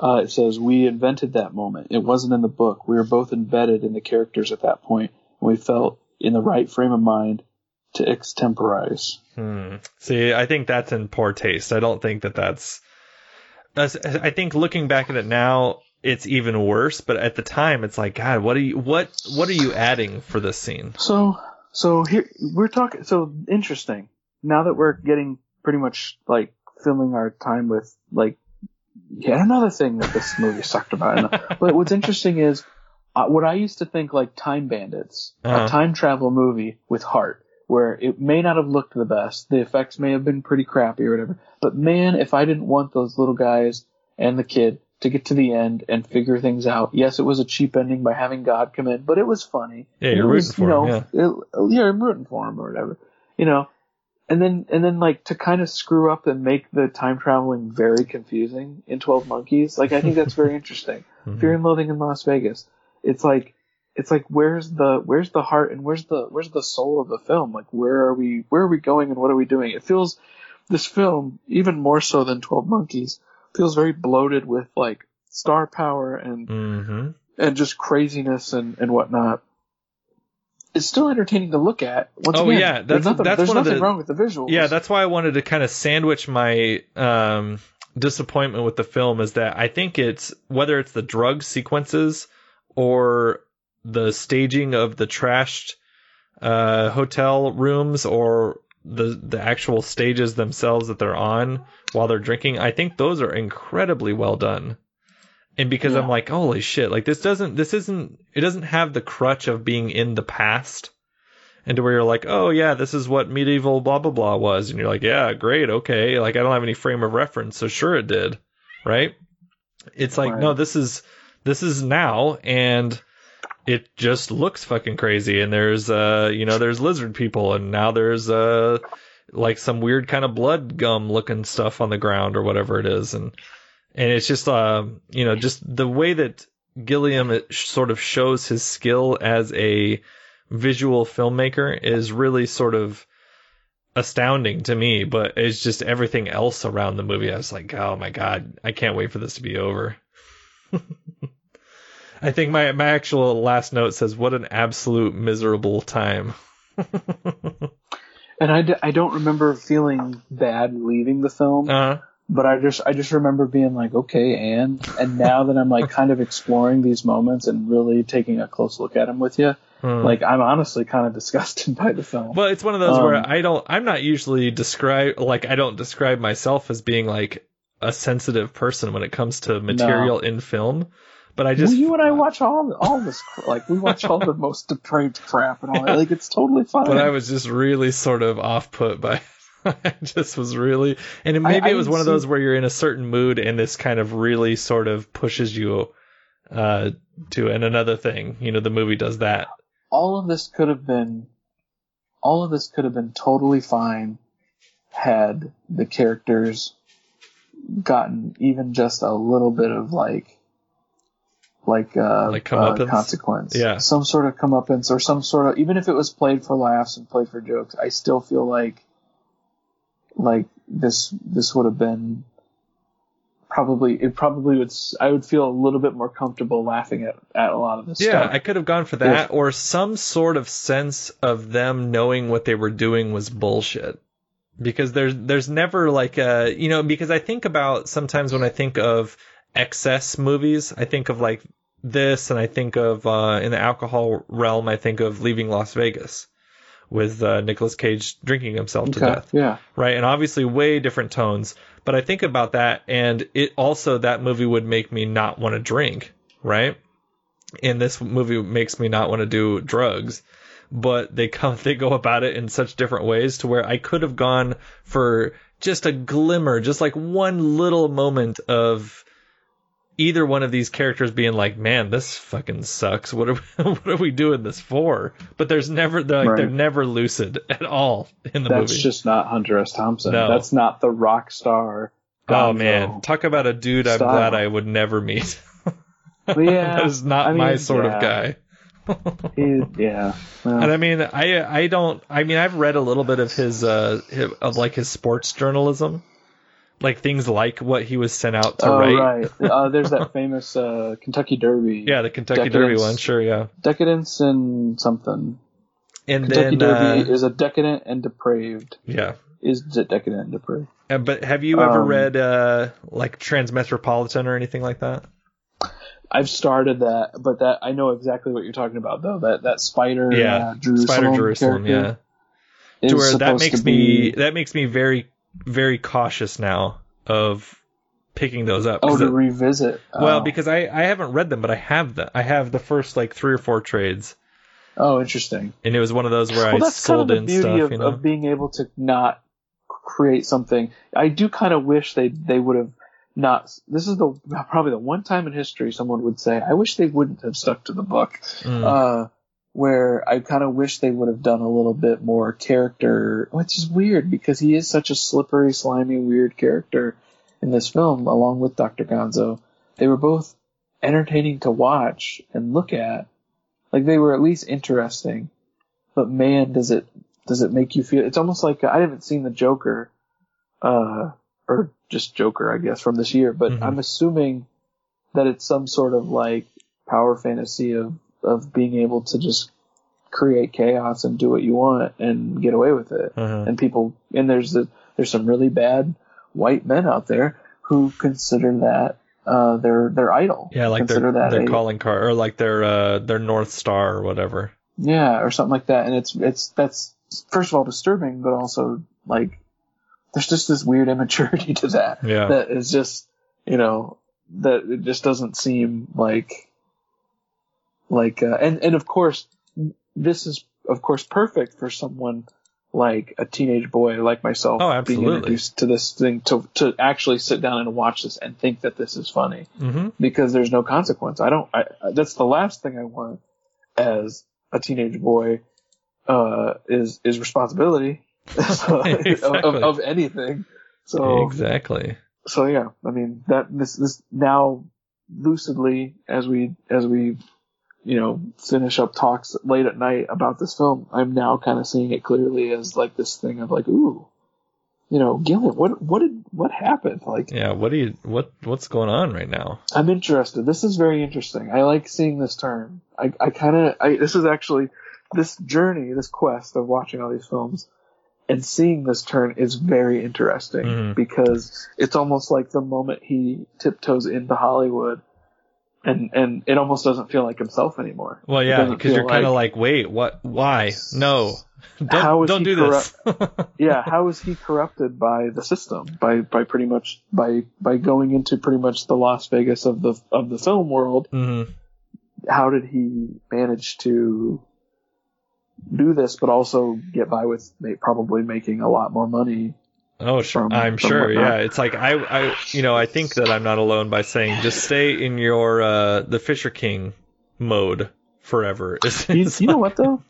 Uh, it says we invented that moment. It wasn't in the book. We were both embedded in the characters at that point, and we felt in the right frame of mind to extemporize. Hmm. See, I think that's in poor taste. I don't think that that's- I think looking back at it now, it's even worse. But at the time, it's like, God, what are you what what are you adding for this scene? So, So here we're talking. So interesting. Now that we're getting pretty much like filling our time with like yet another thing that this movie sucked about. but [laughs] what's interesting is uh, what I used to think like Time Bandits, Uh-huh. a time travel movie with heart, where it may not have looked the best, the effects may have been pretty crappy or whatever. But man, if I didn't want those little guys and the kid to get to the end and figure things out. Yes, it was a cheap ending by having God come in, but it was funny. Yeah, you're was, rooting for you him, know, it- yeah, I'm rooting for him or whatever. You know, and then and then like to kind of screw up and make the time traveling very confusing in Twelve Monkeys. Like I think that's very [laughs] interesting. Mm-hmm. Fear and Loathing in Las Vegas. It's like it's like where's the where's the heart and where's the where's the soul of the film? Like where are we where are we going and what are we doing? It feels this film even more so than Twelve Monkeys feels very bloated with like star power and Mm-hmm. and just craziness and and whatnot. It's still entertaining to look at. Once Oh, again, yeah, that's- nothing, that's there's one of nothing the- wrong with the visuals. Yeah, that's why I wanted to kind of sandwich my um, disappointment with the film is that I think it's whether it's the drug sequences or the staging of the trashed uh, hotel rooms or the the actual stages themselves that they're on while they're drinking. I think those are incredibly well done. And because I'm like, holy shit, like this doesn't this isn't it doesn't have the crutch of being in the past and to where you're like, oh yeah, this is what medieval blah blah blah was, and you're like, yeah, great, okay, like I don't have any frame of reference, so sure it did, right? It's like no, this is this is now, and it just looks fucking crazy, and there's uh you know there's lizard people, and now there's uh like some weird kind of blood gum looking stuff on the ground or whatever it is, and and it's just uh you know just the way that Gilliam sort of shows his skill as a visual filmmaker is really sort of astounding to me, but it's just everything else around the movie. I was like, oh my god, I can't wait for this to be over. [laughs] I think my my actual last note says, "What an absolute miserable time." [laughs] and I, d- I don't remember feeling bad leaving the film. Uh-huh. But I just I just remember being like, okay, and and now that I'm like [laughs] kind of exploring these moments and really taking a close look at them with you, Hmm. like I'm honestly kind of disgusted [laughs] by the film. Well, it's one of those Um, where I don't. I'm not usually describe like I don't describe myself as being like a sensitive person when it comes to material in film. But I just well, you and I watch all all this like we watch all the most depraved crap and all that. Like it's totally fine. but I was just really sort of off put by. [laughs] I just was really, and it- maybe I it was one of those where you're in a certain mood and this kind of really sort of pushes you uh, to. And another thing, you know, the movie does that. all of this could have been all of this could have been totally fine had the characters gotten even just a little bit of like like uh, Like uh consequence Yeah. some sort of comeuppance or some sort of even if it was played for laughs and played for jokes i still feel like like this this would have been probably it probably would I would feel a little bit more comfortable laughing at at a lot of this Yeah, stuff I could have gone for that, or some sort of sense of them knowing what they were doing was bullshit. Because there's there's never like a you know because I think about sometimes when I think of excess movies, I think of like this, and I think of uh, in the alcohol realm, I think of Leaving Las Vegas with uh, Nicolas Cage drinking himself to death yeah right? And obviously, way different tones. But I think about that, and it also that movie would make me not want to drink, right? And this movie makes me not want to do drugs. But they come, [laughs] they go about it in such different ways to where I could have gone for just a glimmer, just like one little moment of either one of these characters being like, "Man, this fucking sucks. What are we, [laughs] what are we doing this for?" But there's never they're like Right. they're never lucid [laughs] at all in the That's movie. That's just not Hunter S. Thompson. No. That's not the rock star. Oh man, talk about a dude I'm glad I would never meet. [laughs] Yeah, that is not I my sort yeah. of guy. He, yeah. Well, And I mean, I I don't. I mean, I've read a little bit of his uh of like his sports journalism, like things like what he was sent out to oh write. right. [laughs] Uh, there's that famous uh, Kentucky Derby. Yeah, the Kentucky Derby one, sure, yeah. Decadence and something. And Kentucky then, Derby uh, is a decadent and depraved. yeah. Is de- decadent and depraved. Uh, But have you ever Um, read uh like Transmetropolitan or anything like that? I've started that, but that I know exactly what you're talking about though. That that spider, Yeah, uh, Jerusalem Spider Jerusalem, yeah. To where that makes be- me that makes me very very cautious now of picking those up. oh to it- revisit. well, Oh. because I I haven't read them, but I have the I have the first like three or four trades, oh, interesting. and it was one of those where well, I that's kind of sold the in beauty stuff. of, you know, of being able to not create something. I do kind of wish they they would have not. This is the probably the one time in history someone would say, "I wish they wouldn't have stuck to the book." Mm. Uh, where I kind of wish they would have done a little bit more character, which is weird because he is such a slippery, slimy, weird character in this film, along with Dr. Gonzo. They were both entertaining to watch and look at. Like they were at least interesting. But man, does it does it make you feel? It's almost like I haven't seen the Joker, uh, or just Joker, I guess, from this year. But Mhm. I'm assuming that it's some sort of like power fantasy of of being able to just create chaos and do what you want and get away with it. Uh-huh. And people and there's the, there's some really bad white men out there who consider that uh, their their idol. yeah, like consider their that their a- calling card or like their uh their North Star or whatever. yeah, or something like that. And it's it's that's first of all disturbing, but also like there's just this weird [laughs] immaturity to that. Yeah. That is just you know that it just doesn't seem like like uh, and and of course this is of course perfect for someone like a teenage boy like myself Oh, being introduced to this thing to to actually sit down and watch this and think that this is funny Mm-hmm. because there's no consequence. I don't. I, that's the last thing I want as a teenage boy uh, is is responsibility [laughs] of, of, [laughs] of anything. So exactly. so yeah, I mean that this this now lucidly as we as we you know finish up talks late at night about this film, I'm now kind of seeing it clearly as like this thing of like ooh, you know, Gilliam, what what did what happened? Like Yeah. What do you what what's going on right now? I'm interested. This is very interesting. I like seeing this turn. I, I kind of, I, this is actually, this journey, this quest of watching all these films and seeing this turn is very interesting Mhm. because it's almost like the moment he tiptoes into Hollywood and, and it almost doesn't feel like himself anymore. Well, yeah, because you're kind of like, wait, what? Why? No, [laughs] don't don't do this. [laughs] yeah, how is he corrupted by the system? By by pretty much by by going into pretty much the Las Vegas of the of the film world. hmm How did he manage to do this, but also get by with probably making a lot more money? Oh, sure. From- I'm from sure. whatnot. Yeah, it's like I, I, you know, I think that I'm not alone by saying just stay in your uh the Fisher King mode forever. [laughs] It's- You, it's you know what though?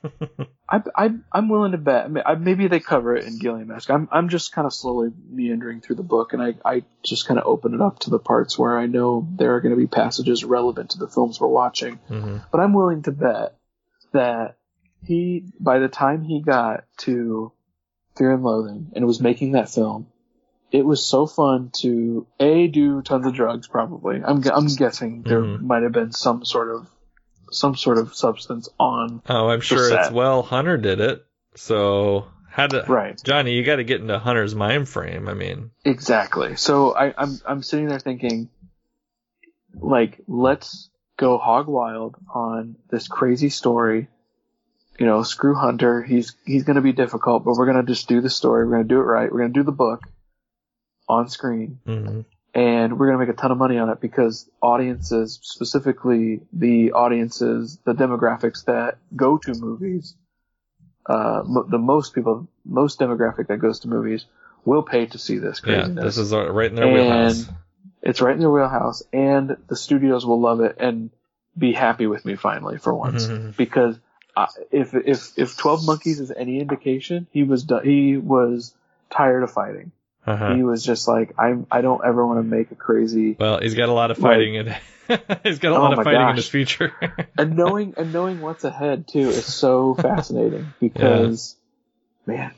I, I I'm willing to bet. I mean, I, maybe they cover it in Gilliamesque. I'm I'm just kind of slowly meandering through the book, and I I just kind of open it up to the parts where I know there are going to be passages relevant to the films we're watching. Mhm. But I'm willing to bet that he, by the time he got to Fear and Loathing and was making that film, it was so fun to a do tons of drugs. Probably, I'm I'm guessing there Mhm. might have been some sort of some sort of substance on. Oh, I'm sure set. it's well. Hunter did it, so how to Right. Johnny? You got to get into Hunter's mind frame. I mean, Exactly. So I, I'm I'm sitting there thinking, like, let's go hog wild on this crazy story. You know, screw Hunter. He's he's gonna be difficult, but we're gonna just do the story. We're gonna do it right. We're gonna do the book on screen, mhm. and we're gonna make a ton of money on it because audiences, specifically the audiences, the demographics that go to movies, uh, mo- the most people, most demographic that goes to movies will pay to see this yeah, this is right in their and wheelhouse. it's right in their wheelhouse, and the studios will love it and be happy with me finally for once Mhm. because I, if if if Twelve Monkeys is any indication, he was do- he was tired of fighting. Uh-huh. He was just like I'm. I don't ever want to make a crazy. Well, he's got a lot of Like- fighting in. [laughs] he's got a Oh lot of fighting in his future. [laughs] and knowing and knowing what's ahead too is so [laughs] fascinating because man,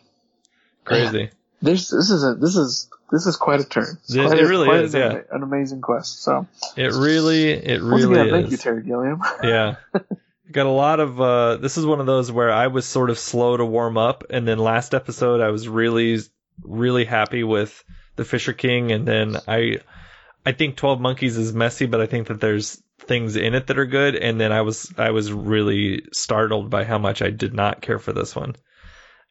Crazy. [sighs] this this is a this is this is quite a turn. It- quite it really is, an, yeah. an amazing quest. So It really, it really again, is. thank you, Terry Gilliam. yeah. Got a lot of uh this is one of those where I was sort of slow to warm up and then last episode I was really really happy with the Fisher King and then I I think Twelve Monkeys is messy, but I think that there's things in it that are good. And then I was I was really startled by how much I did not care for this one.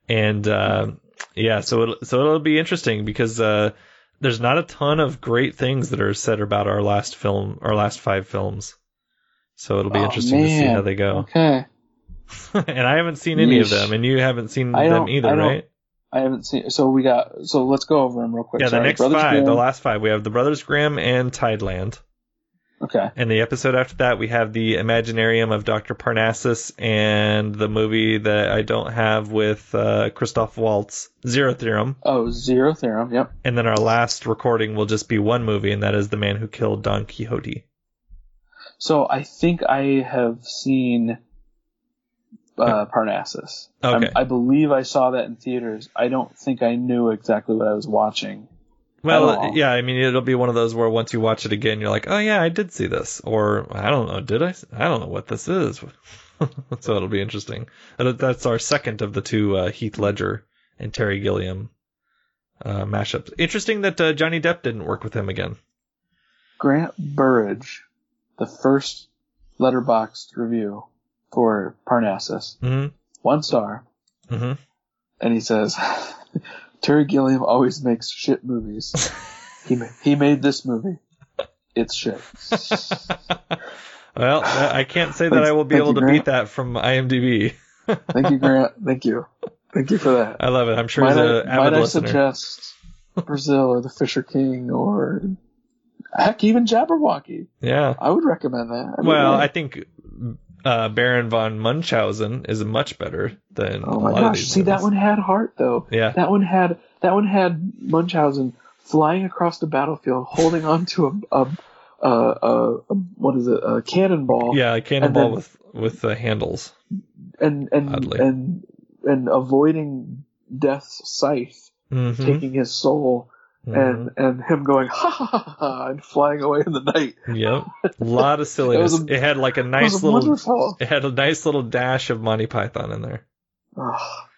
And uh, yeah, so it, so it'll be interesting because uh, there's not a ton of great things that are said about our last film, our last five films. So it'll be Oh, interesting to see how they go. [laughs] Okay. [laughs] and I haven't seen any of them, and you haven't seen them either, I right? I haven't seen. So we got. So let's go over them real quick. Yeah, the next Brothers five, the last five, we have the Brothers Grimm and Tideland. Okay. And the episode after that, we have the Imaginarium of Dr. Parnassus and the movie that I don't have with uh, Christoph Waltz, Zero Theorem. Oh, Zero Theorem. Yep. And then our last recording will just be one movie, and that is The Man Who Killed Don Quixote. So I think I have seen uh, Parnassus. Okay. I believe I saw that in theaters. I don't think I knew exactly what I was watching. Well, yeah, I mean, it'll be one of those where once you watch it again, you're like, oh, yeah, I did see this. Or, I don't know, did I? I don't know what this is. [laughs] so it'll be interesting. And That's our second of the two uh, Heath Ledger and Terry Gilliam uh, mashups. Interesting that uh, Johnny Depp didn't work with him again. Grant Burridge, the first Letterboxd review for Parnassus, hmm one star, hmm and he says, [laughs] Terry Gilliam always makes shit movies. [laughs] he ma- he made this movie. It's shit. [laughs] Well, I I can't say that Thanks- I will be able you, to Grant. beat that from IMDb. Thank you, Grant. Thank you. Thank you for that. I love it. I'm sure might he's I, an avid might I suggest Brazil or the Fisher King or heck, even Jabberwocky? Yeah. I would recommend that. I mean, Well, I think uh, Baron von Munchausen is much better than oh a my gosh, see that one had heart though. Yeah. That one had that one had Munchausen flying across the battlefield, holding onto a a, a, a, a what is it a cannonball. Yeah, a cannonball then- with with uh, handles. and and Oddly. and and avoiding death's scythe Mhm. taking his soul and and him going ha ha ha ha, and flying away in the night. Yep, a [laughs] lot of silliness. It It, had like a nice was little. wonderful. It had a nice little dash of Monty Python in there. Ah,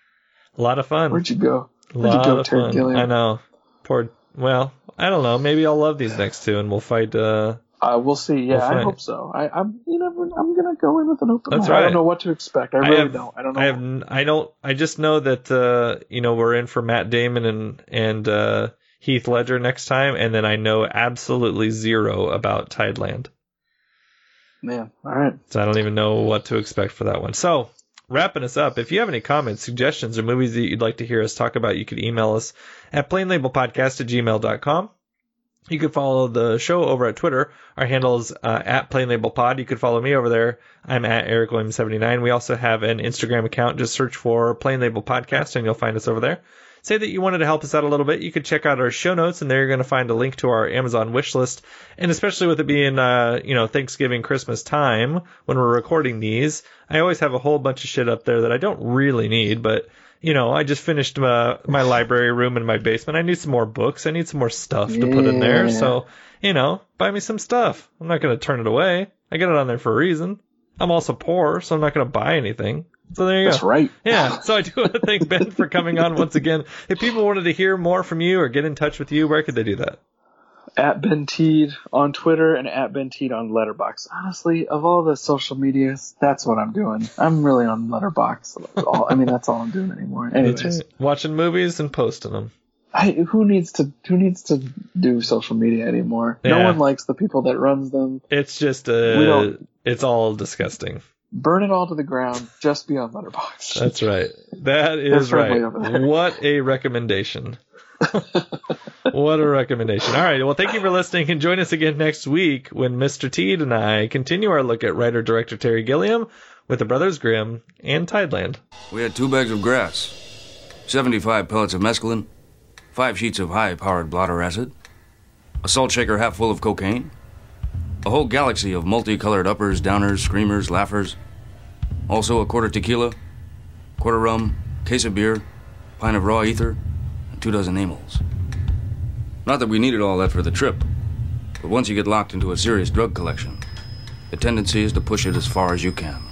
A lot of fun. where'd you go? Where'd you go, Terry. Gilliam? I know. Poor. Well, I don't know. Maybe I'll love these next two, and we'll fight. Uh, Uh, we'll see. Yeah, We'll I hope so. I, I'm, you know, I'm gonna go in with an open That's mind. I don't know what to expect. I really have, don't. I don't know. I have. I don't. I just know that uh, you know we're in for Matt Damon and and uh, Heath Ledger next time, and then I know absolutely zero about Tideland. Man, all right. So I don't even know what to expect for that one. So, wrapping us up, if you have any comments, suggestions, or movies that you'd like to hear us talk about, you could email us at plainlabelpodcast at gmail.com. You could follow the show over at Twitter. Our handle is uh, at plainlabelpod. You could follow me over there. I'm at Eric Williams79. We also have an Instagram account. Just search for Plain Label Podcast and you'll find us over there. Say that you wanted to help us out a little bit. You could check out our show notes, and there you're going to find a link to our Amazon wish list. And especially with it being, uh, you know, Thanksgiving, Christmas time when we're recording these, I always have a whole bunch of shit up there that I don't really need, but you know, I just finished my, my [sighs] library room in my basement. I need some more books. I need some more stuff to put in there. So, you know, buy me some stuff. I'm not going to turn it away. I got it on there for a reason. I'm also poor, so I'm not going to buy anything. So there you That's go. That's right. Yeah. So I do want to thank Ben for coming on once again. If people wanted to hear more from you or get in touch with you, where could they do that? At Ben Tiede on Twitter and at Ben Tiede on Letterboxd. Honestly, of all the social medias, that's what I'm doing. I'm really on Letterboxd. All, I mean, that's all I'm doing anymore. Anyways, right. Watching movies and posting them. I, who needs to who needs to do social media anymore? No one likes the people that runs them. It's just a, We don't- it's all disgusting. Burn it all to the ground. Just be on Letterboxd. That's right. That They're is friendly right. What a recommendation. [laughs] what a recommendation. All right. Well, thank you for listening and join us again next week when Mr. Tiede and I continue our look at writer director Terry Gilliam with the Brothers Grimm and Tideland. We had two bags of grass, 75 pellets of mescaline, five sheets of high powered blotter acid, a salt shaker half full of cocaine, a whole galaxy of multicolored uppers, downers, screamers, laughers, also a quarter tequila, quarter rum, case of beer, pint of raw ether, and two dozen amyls. Not that we needed all that for the trip, but once you get locked into a serious drug collection, the tendency is to push it as far as you can.